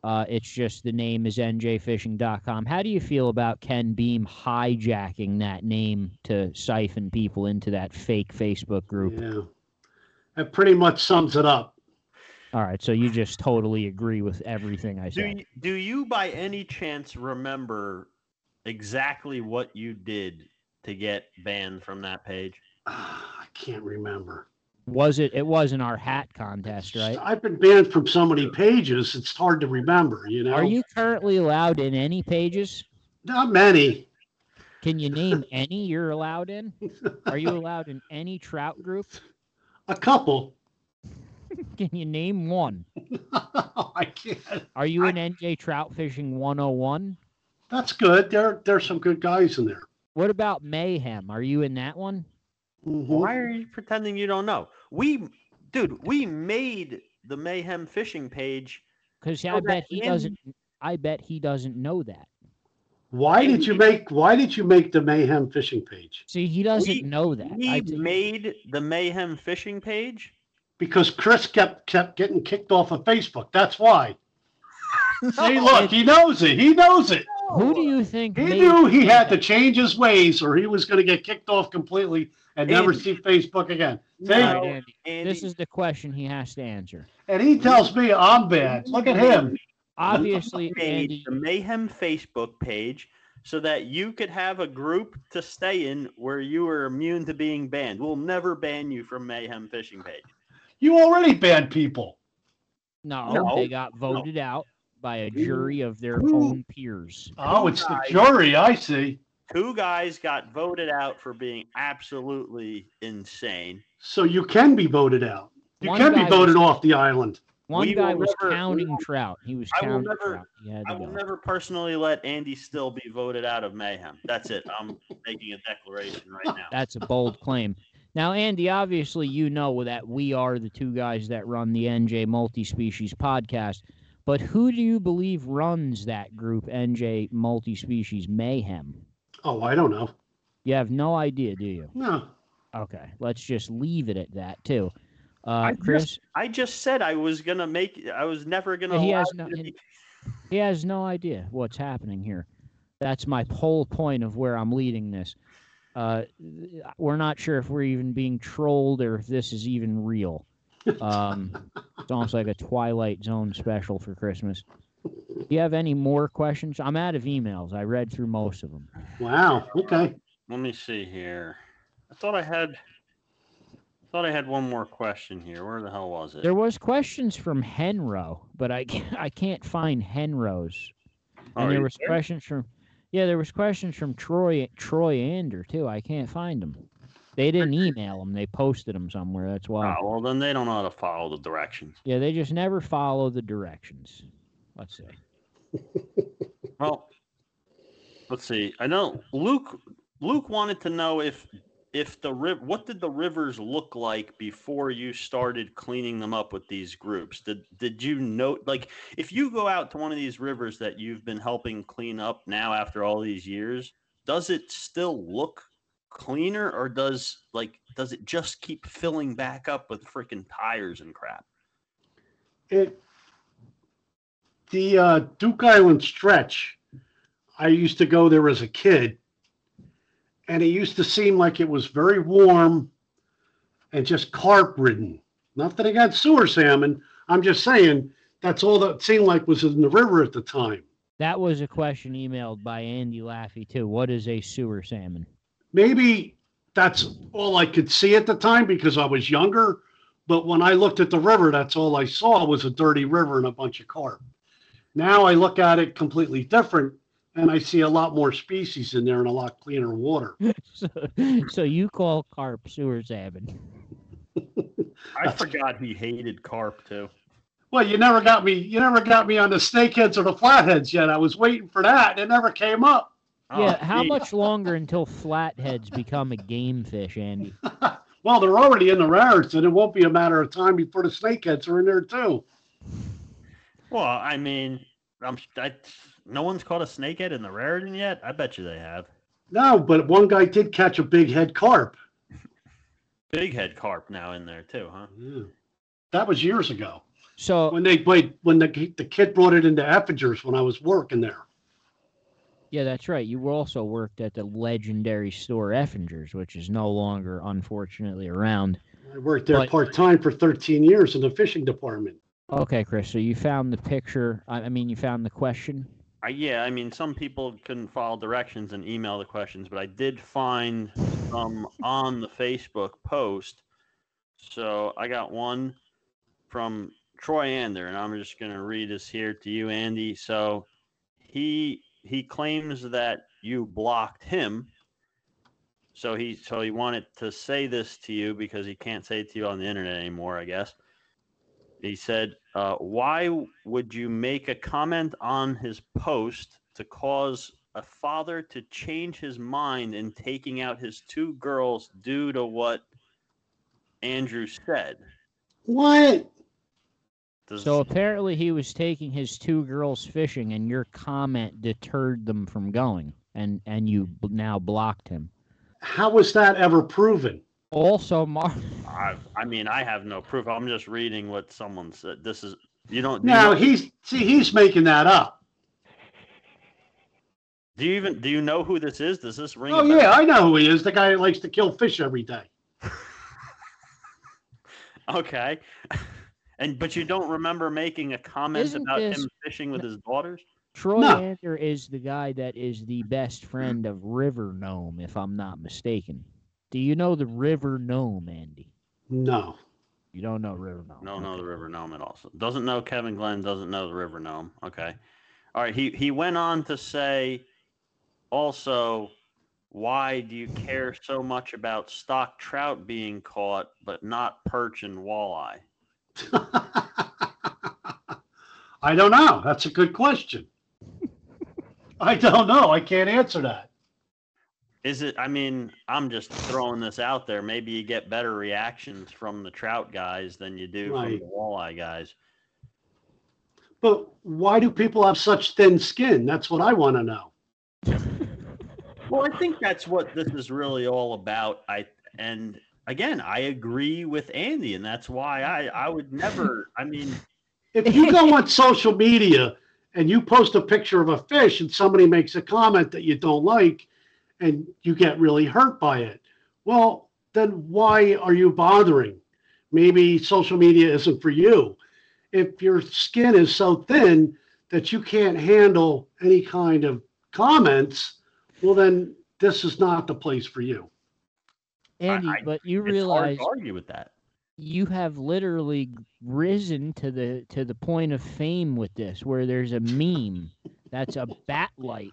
Uh, it's just the name is njfishing.com. How do you feel about Ken Beam hijacking that name to siphon people into that fake Facebook group? Yeah, that pretty much sums it up. All right, so you just totally agree with everything I Do said. you, do you by any chance remember exactly what you did to get banned from that page? Ah, I can't remember. Was it? It was in our hat contest, right? I've been banned from so many pages; it's hard to remember. You know, Are you currently allowed in any pages? not many? Can you name any you're allowed in? Are you allowed in any trout group? A couple. Can you name one? I can't. Are you in NJ Trout Fishing 101? That's good. There, there's some good guys in there. What about Mayhem? Are you in that one? Mhm. Why are you pretending you don't know? We, dude, we made the Mayhem fishing page. Because So I bet he in- doesn't. I bet he doesn't know that. Why did you make Why did you make the Mayhem fishing page? See, he doesn't We- know that. He made the Mayhem fishing page. Because Chris kept kept getting kicked off of Facebook. That's why. See, look, he knows it. He knows it. who do you think? He knew he had to change his ways, or he was going to get kicked off completely and never see Facebook again. No. right, Andy, Andy, this is the question he has to answer. And he tells me I'm bad. Look at him. Obviously, made Andy, the Mayhem Facebook page so that you could have a group to stay in where you are immune to being banned. We'll never ban you from Mayhem fishing page. You already banned people. no, No, they got no. voted out by a jury of their Who- own peers. Oh, it's the jury. I see. Two guys got voted out for being absolutely insane. So you can be voted out. You One can be voted was- off the island. One We guy was never- counting will- trout. He was I will counting never- trout. He had I will go. never personally let Andy still be voted out of Mayhem. That's it. I'm making a declaration right now. That's a bold claim. Now, Andy, obviously, you know that we are the two guys that run the NJ Multi-Species podcast. But who do you believe runs that group, NJ Multi-Species Mayhem? Oh, I don't know. You have no idea, do you? No. Okay, let's just leave it at that too. Uh, I Chris, just, I just said I was gonna make. I was never gonna. he has no, to he, be- he has no idea what's happening here. That's my whole point of where I'm leading this. Uh, we're not sure if we're even being trolled or if this is even real. Um, it's almost like a Twilight Zone special for Christmas. Do you have any more questions? I'm out of emails. I read through most of them. Wow. Okay. Let me see here. I thought I had. Thought I had one more question here. Where the hell was it? There was questions from Henro, but I can't, I can't find Henro's. Oh, And are there was there? questions from, yeah, there was questions from Troy Troy Ander too. I can't find them. They didn't email them. They posted them somewhere. That's why. Oh, well, then they don't know how to follow the directions. Yeah, they just never follow the directions. Let's see. Well, let's see. I know Luke. Luke wanted to know if if the riv- what did the rivers look like before you started cleaning them up with these groups? Did did you note like if you go out to one of these rivers that you've been helping clean up now after all these years, does it still look cleaner or does like does it just keep filling back up with freaking tires and crap? It. The uh, Duke Island stretch. I used to go there as a kid, and it used to seem like it was very warm and just carp ridden. Nothing against sewer salmon. I'm just saying that's all that seemed like was in the river at the time. That was a question emailed by Andy Laffey too. What is a sewer salmon? maybe that's all I could see at the time because I was younger. But when I looked at the river, that's all I saw was a dirty river and a bunch of carp. Now I look at it completely different and I see a lot more species in there and a lot cleaner water. so, so you call carp sewer salmon? I forgot he hated carp too. Well, you never got me. You never got me on the snakeheads or the flatheads yet. I was waiting for that. It never came up. Oh, yeah. Oh, How gee. much longer until flatheads become a game fish, Andy? Well, they're already in the Raritan, and it won't be a matter of time before the snakeheads are in there too. Well, I mean, I'm I, no one's caught a snakehead in the Raritan yet. I bet you they have. No, but one guy did catch a big head carp. Big head carp now in there too, huh? Yeah. That was years ago. So when they played when the the kid brought it into Efingers when I was working there. yeah, that's right. You also worked at the legendary store Efingers, which is no longer, unfortunately, around. I worked there But- part time for 13 years in the fishing department. Okay, Chris. So you found the picture. I I mean, you found the question. I, yeah, I mean, some people couldn't follow directions and email the questions, but I did find some on the Facebook post. So I got one from Troy Ander, and I'm just going to read this here to you, Andy. So he he claims that you blocked him. So he so he wanted to say this to you because he can't say it to you on the internet anymore, I guess. He said, uh, "Why would you make a comment on his post to cause a father to change his mind in taking out his two girls due to what Andrew said?" What? Does, So apparently he was taking his two girls fishing, and your comment deterred them from going, and and you b- now blocked him. How was that ever proven? Also, Mark. I, I mean, I have no proof. I'm just reading what someone said. This is you don't. Do No, you, he's see, he's making that up. do you even do you know who this is? Does this ring? Oh a bell? yeah, I know who he is. The guy that likes to kill fish every day. Okay. And but you don't remember making a comment Isn't about this- him fishing with his daughters? Troy No. Ander is the guy that is the best friend of River Gnome, if I'm not mistaken. Do you know the River Gnome, Andy? No. You don't know River Gnome. No, no, Okay. the River Gnome at all. So doesn't know Kevin Glenn. Doesn't know the River Gnome. Okay. All right. He he went on to say, also, why do you care so much about stock trout being caught but not perch and walleye? I don't know. That's a good question. I don't know. I can't answer that. Is it? I mean, I'm just throwing this out there. Maybe you get better reactions from the trout guys than you do Right. from the walleye guys. But why do people have such thin skin? That's what I want to know. Well, I think that's what this is really all about. I and again, I agree with Andy, and that's why I I would never. I mean, If you go on social media and you post a picture of a fish and somebody makes a comment that you don't like and you get really hurt by it, well, then why are you bothering? Maybe social media isn't for you. If your skin is so thin that you can't handle any kind of comments, well, then this is not the place for you. Andy, I- but you it's realize hard to argue with that. you have literally risen to the to the point of fame with this, where there's a meme that's a bat light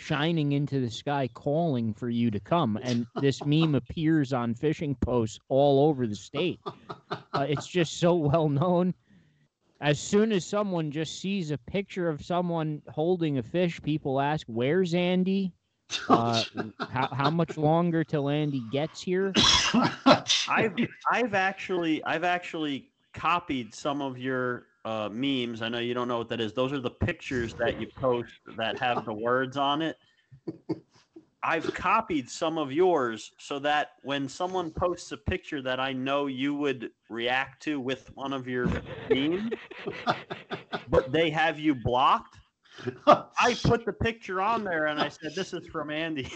shining into the sky calling for you to come, and this meme appears on fishing posts all over the state. Uh, it's just so well known. As soon as someone just sees a picture of someone holding a fish, people ask, "Where's Andy? Uh, how how much longer till Andy gets here?" I've I've actually I've actually copied some of your uh, memes. I know you don't know what that is. Those are the pictures that you post that have the words on it. I've copied some of yours so that when someone posts a picture that I know you would react to with one of your memes, but they have you blocked, I put the picture on there and I said, "This is from Andy."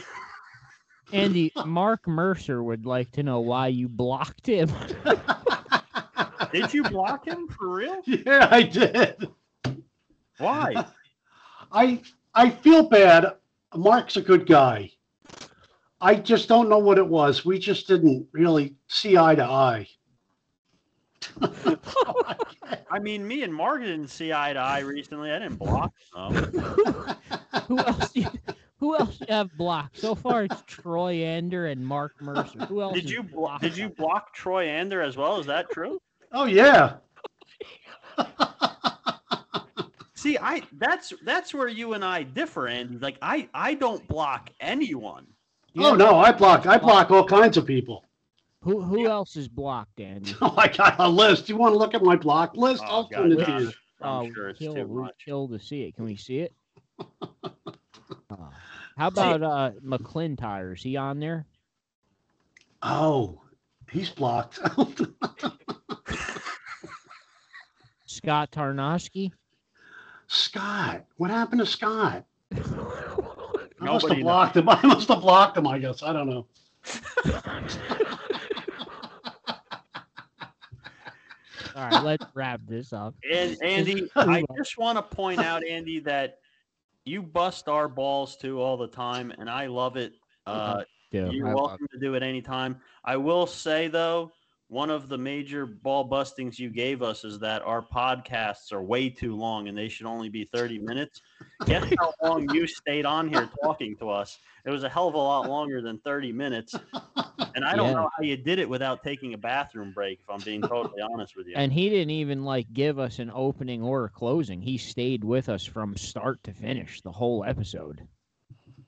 Andy, Mark Mercer would like to know why you blocked him. Did you block him for real? yeah, I did. Why? I I feel bad. Mark's a good guy. I just don't know what it was. We just didn't really see eye to eye. I mean, me and Mark didn't see eye to eye recently. I didn't block them. who else? Do you, who else you have blocked so far? It's Troy Ander and Mark Mercer. Who else? Did you block? blocked? did you block Troy Ander as well? Is that true? Oh yeah. See, I that's that's where you and I differ, Andy. Like I I don't block anyone. You oh have- no, I block. I block all kinds of people. Who who else is blocked, Andy? Oh, I got a list. You want to look at my block list? Oh, I'll God, send it to you. Oh, sure it's kill, too we much. kill to see it. Can we see it? Oh. How about uh McClintyre? Is he on there? Oh, he's blocked. Scott Tarnowski? Scott, what happened to Scott? I must have blocked him. I must have blocked him. I guess I don't know. All right, let's wrap this up. And Andy, I just want to point out, Andy, that you bust our balls too all the time, and I love it. Uh, Yeah, You're I welcome to do it anytime. I will say though, one of the major ball bustings you gave us is that our podcasts are way too long and they should only be 30 minutes. Guess how long you stayed on here talking to us? It was a hell of a lot longer than 30 minutes. And I don't Yeah. know how you did it without taking a bathroom break, if I'm being totally honest with you. And he didn't even like give us an opening or a closing. He stayed with us from start to finish the whole episode.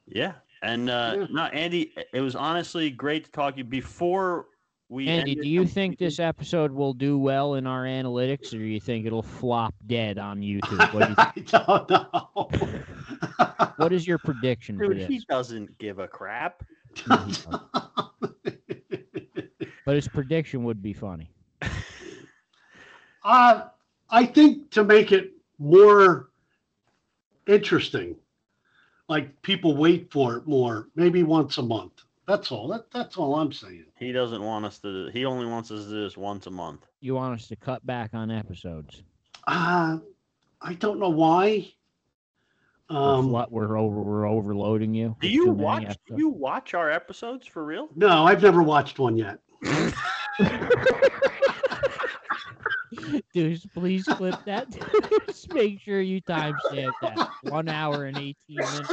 Yeah. And uh, Yeah. no, Andy, it was honestly great to talk to you. Before we Andy, ended do you think this episode will do well in our analytics, or do you think it'll flop dead on YouTube? What, do you think? I don't know. what is your prediction for this? he doesn't give a crap. But his prediction would be funny. Uh, I think to make it more interesting, like people wait for it more, maybe once a month. That's all. That, that's all I'm saying. He doesn't want us to. He only wants us to do this once a month. You want us to cut back on episodes? Uh, I don't know why. Um, what we're over we're overloading you. Do you too many watch? Do you watch our episodes for real? no, I've never watched one yet. Dude, please clip that. Just make sure you timestamp that. One hour and eighteen minutes.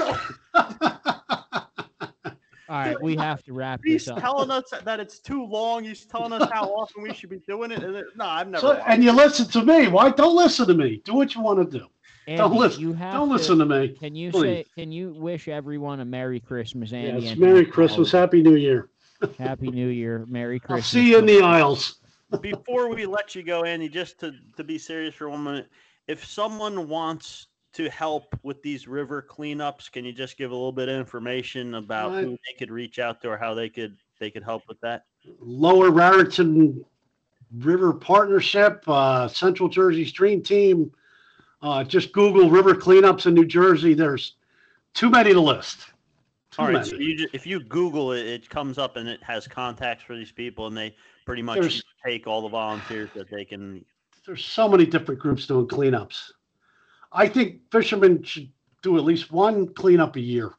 All right, we have to wrap He's this up. telling us that it's too long. He's telling us how often we should be doing it. and it- No, I've never. So, and you listen to me. Why? Don't listen to me. Do what you want to do. Andy, don't listen. You have Don't to, listen to me. Can you please. say? Can you wish everyone a Merry Christmas, Andy? Yes. and Merry Happy Christmas. Happy New Year. Happy New Year. Merry I'll Christmas. see you in the aisles. Before we let you go, Andy, just to, to be serious for one minute, if someone wants to help with these river cleanups, can you just give a little bit of information about Right. who they could reach out to or how they could they could help with that? Lower Raritan River Partnership, uh, Central Jersey Stream Team. Uh, just Google river cleanups in New Jersey. There's too many to list. All right, so you just, if you Google it, it comes up and it has contacts for these people, and they pretty much There's- take all the volunteers that they can. There's so many different groups doing cleanups. I think fishermen should do at least one cleanup a year.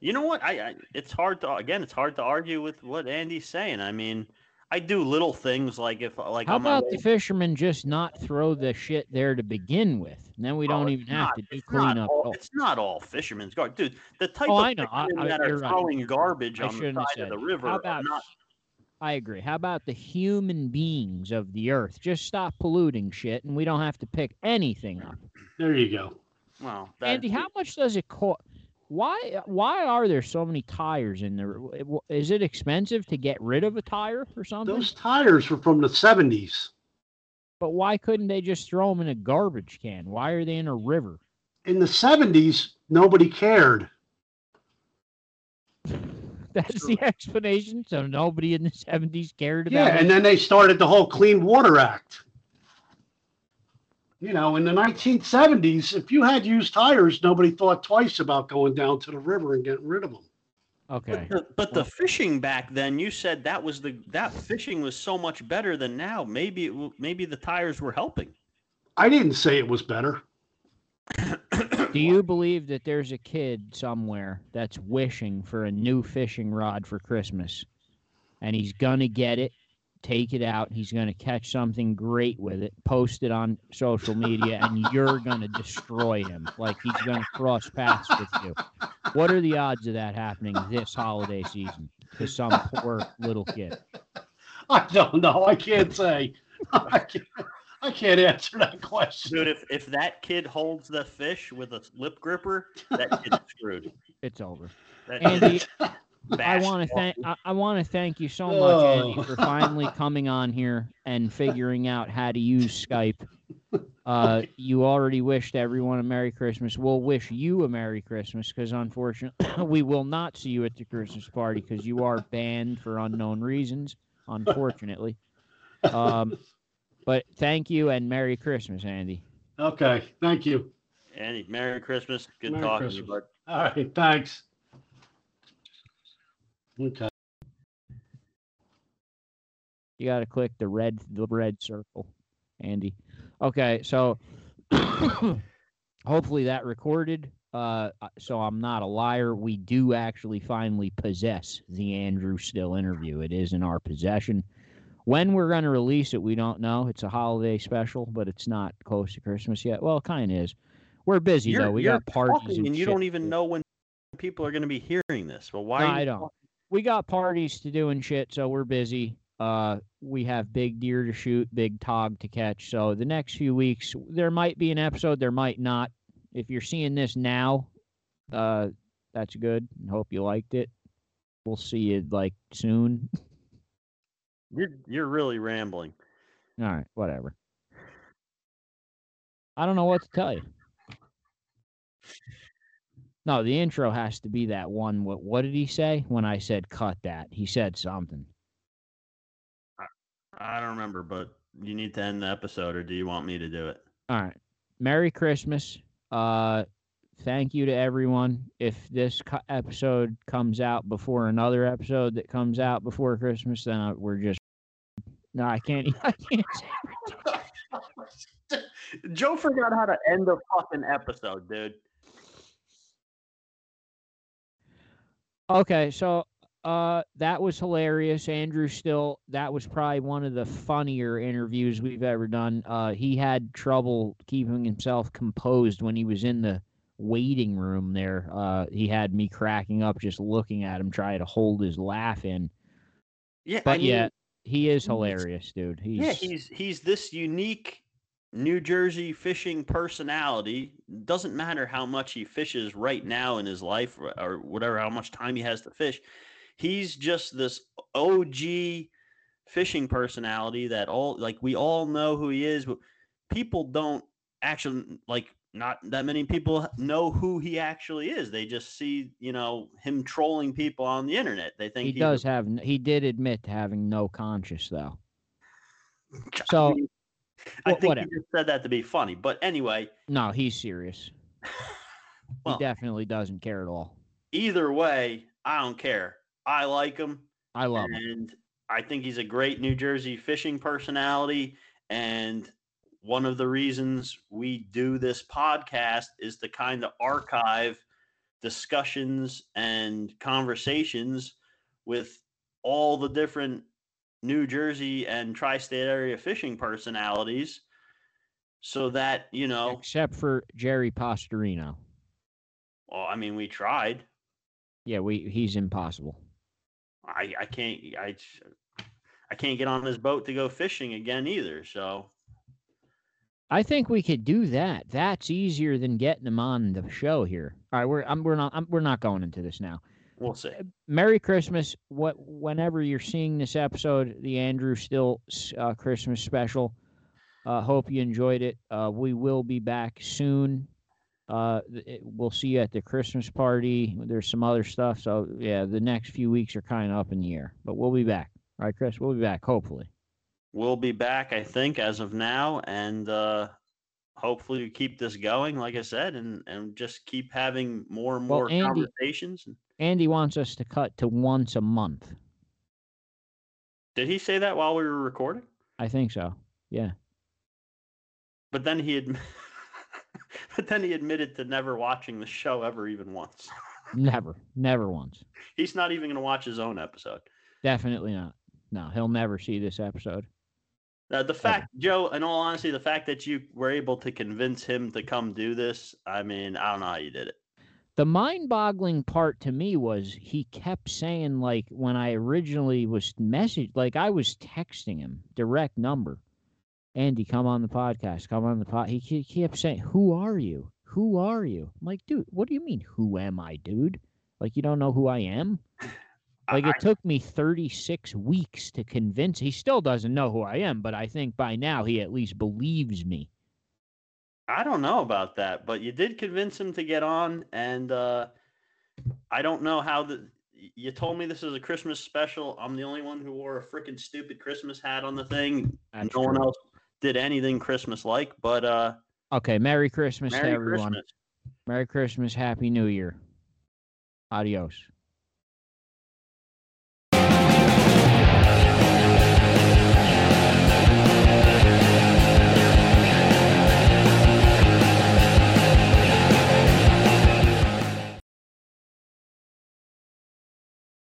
You know what? I, I it's hard to again, it's hard to argue with what Andy's saying. I mean, I do little things like if like How about way- the fishermen just not throw the shit there to begin with? And then we Oh, don't it's even have not- to do it's not cleanup. all- It's not all fishermen's garbage, dude. The type Oh, of I know. Fishermen I- that are you're right. throwing garbage I on the shouldn't have side of said the river How about not. I agree. How about the human beings of the earth? Just stop polluting shit, and we don't have to pick anything up. There you go. Well, Andy, how much does it cost? Why uh, why are there so many tires in there? Is it expensive to get rid of a tire or something? Those tires were from the 70s. But why couldn't they just throw them in a garbage can? Why are they in a river? In the 70s, nobody cared. That's the explanation. So nobody in the seventies cared about Yeah, it. and then they started the whole Clean Water Act. You know, in the 1970s, if you had used tires, nobody thought twice about going down to the river and getting rid of them. Okay. But the, but the fishing back then, you said that was the that fishing was so much better than now. Maybe it, maybe the tires were helping. I didn't say it was better. Do you believe that there's a kid somewhere that's wishing for a new fishing rod for Christmas? And he's going to get it, take it out, he's going to catch something great with it, post it on social media, and you're going to destroy him. Like he's going to cross paths with you. What are the odds of that happening this holiday season to some poor little kid? I don't know. I can't say. I can't, I can't answer that question. Dude, if, if that kid holds the fish with a lip gripper, that kid's screwed. It's over. That Andy, kid's I want to thank I, I want to thank you so much, Andy, Oh. for finally coming on here and figuring out how to use Skype. Uh, you already wished everyone a Merry Christmas. We'll wish you a Merry Christmas because unfortunately we will not see you at the Christmas party because you are banned for unknown reasons. Unfortunately, um, but thank you and Merry Christmas, Andy. Okay. Thank you. Andy, Merry Christmas. Good Merry talking to you, bud. All right. Thanks. Okay. You got to click the red the red circle, Andy. Okay, so hopefully that recorded. Uh, so I'm not a liar. We do actually finally possess the Andrew Still interview. It is in our possession. When we're going to release it, we don't know. It's a holiday special, but it's not close to Christmas yet. Well, it kind of is. We're busy You're, though. We you're got parties talking and, and you shit don't even know when people are going to be hearing this. Well, why? No, I don't. We got parties to do and shit, so we're busy. Uh, we have big deer to shoot, big tog to catch. So the next few weeks, there might be an episode, there might not. If you're seeing this now, uh, that's good. Hope you liked it. We'll see you like soon. You're you're really rambling. All right, whatever. I don't know what to tell you. No, the intro has to be that one. What what did he say when I said cut that? He said something. I I don't remember, but you need to end the episode, or do you want me to do it? All right. Merry Christmas. Uh thank you to everyone. If this co- episode comes out before another episode that comes out before Christmas, then uh, we're just No, I can't I can't say Joe forgot how to end a fucking episode, dude. Okay, so uh that was hilarious. Andrew Still that was probably one of the funnier interviews we've ever done. Uh he had trouble keeping himself composed when he was in the waiting room there. Uh he had me cracking up just looking at him trying to hold his laugh in. Yeah, But I mean, yeah, he is hilarious, dude. He's yeah, he's he's this unique New Jersey fishing personality. Doesn't matter how much he fishes right now in his life or, or whatever, how much time he has to fish. He's just this OG fishing personality that all like we all know who he is, but people don't actually like not that many people know who he actually is. They just see, you know, him trolling people on the internet. They think he he's a- does have he did admit to having no conscience though. So, I think whatever. said that to be funny. But anyway, No, he's serious. Well- he definitely doesn't care at all. either way, I don't care. I like him, I love him. and I think he's a great New Jersey fishing personality. And one of the reasons we do this podcast is to kind of archive discussions and conversations with all the different New Jersey and tri-state area fishing personalities so that, you know, Except for Jerry Pastorino. well, I mean, we tried. Yeah, we he's impossible. I I can't I I can't get on this boat to go fishing again either. So I think we could do that. That's easier than getting them on the show here. All right, we're I'm, we're not I'm, we're not going into this now. We'll see. Merry Christmas. What whenever you're seeing this episode, the Andrew Still uh, Christmas special. Uh, hope you enjoyed it. Uh, we will be back soon. Uh, it- we'll see you at the Christmas party. There's some other stuff. So yeah, the next few weeks are kind of up in the air, but we'll be back. All right, Chris, we'll be back hopefully. We'll be back, I think, as of now, and uh, hopefully we keep this going. Like I said, and and just keep having more and Well, more Andy- conversations. Andy wants us to cut to once a month. Did he say that while we were recording? I think so. Yeah. But then he adm- but then he admitted to never watching the show ever even once. Never. Never once. He's not even going to watch his own episode. Definitely not. No, he'll never see this episode. Uh, the fact, Joe, in all honesty, the fact that you were able to convince him to come do this, I mean, I don't know how you did it. The mind boggling part to me was he kept saying, like, when I originally was messaged, like, I was texting him, direct number. Andy, come on the podcast. Come on the pod. He, he kept saying, Who are you? Who are you? I'm like, dude, what do you mean, who am I, dude? Like, you don't know who I am? Like, it took me 36 weeks to convince. He still doesn't know who I am, but I think by now he at least believes me. I don't know about that, but you did convince him to get on, and uh, I don't know how the. You told me this is a Christmas special. I'm the only one who wore a freaking stupid Christmas hat on the thing. That's no one else did anything Christmas like, but uh, Okay, Merry Christmas to everyone. Christmas. Merry Christmas, Happy New Year. Adios.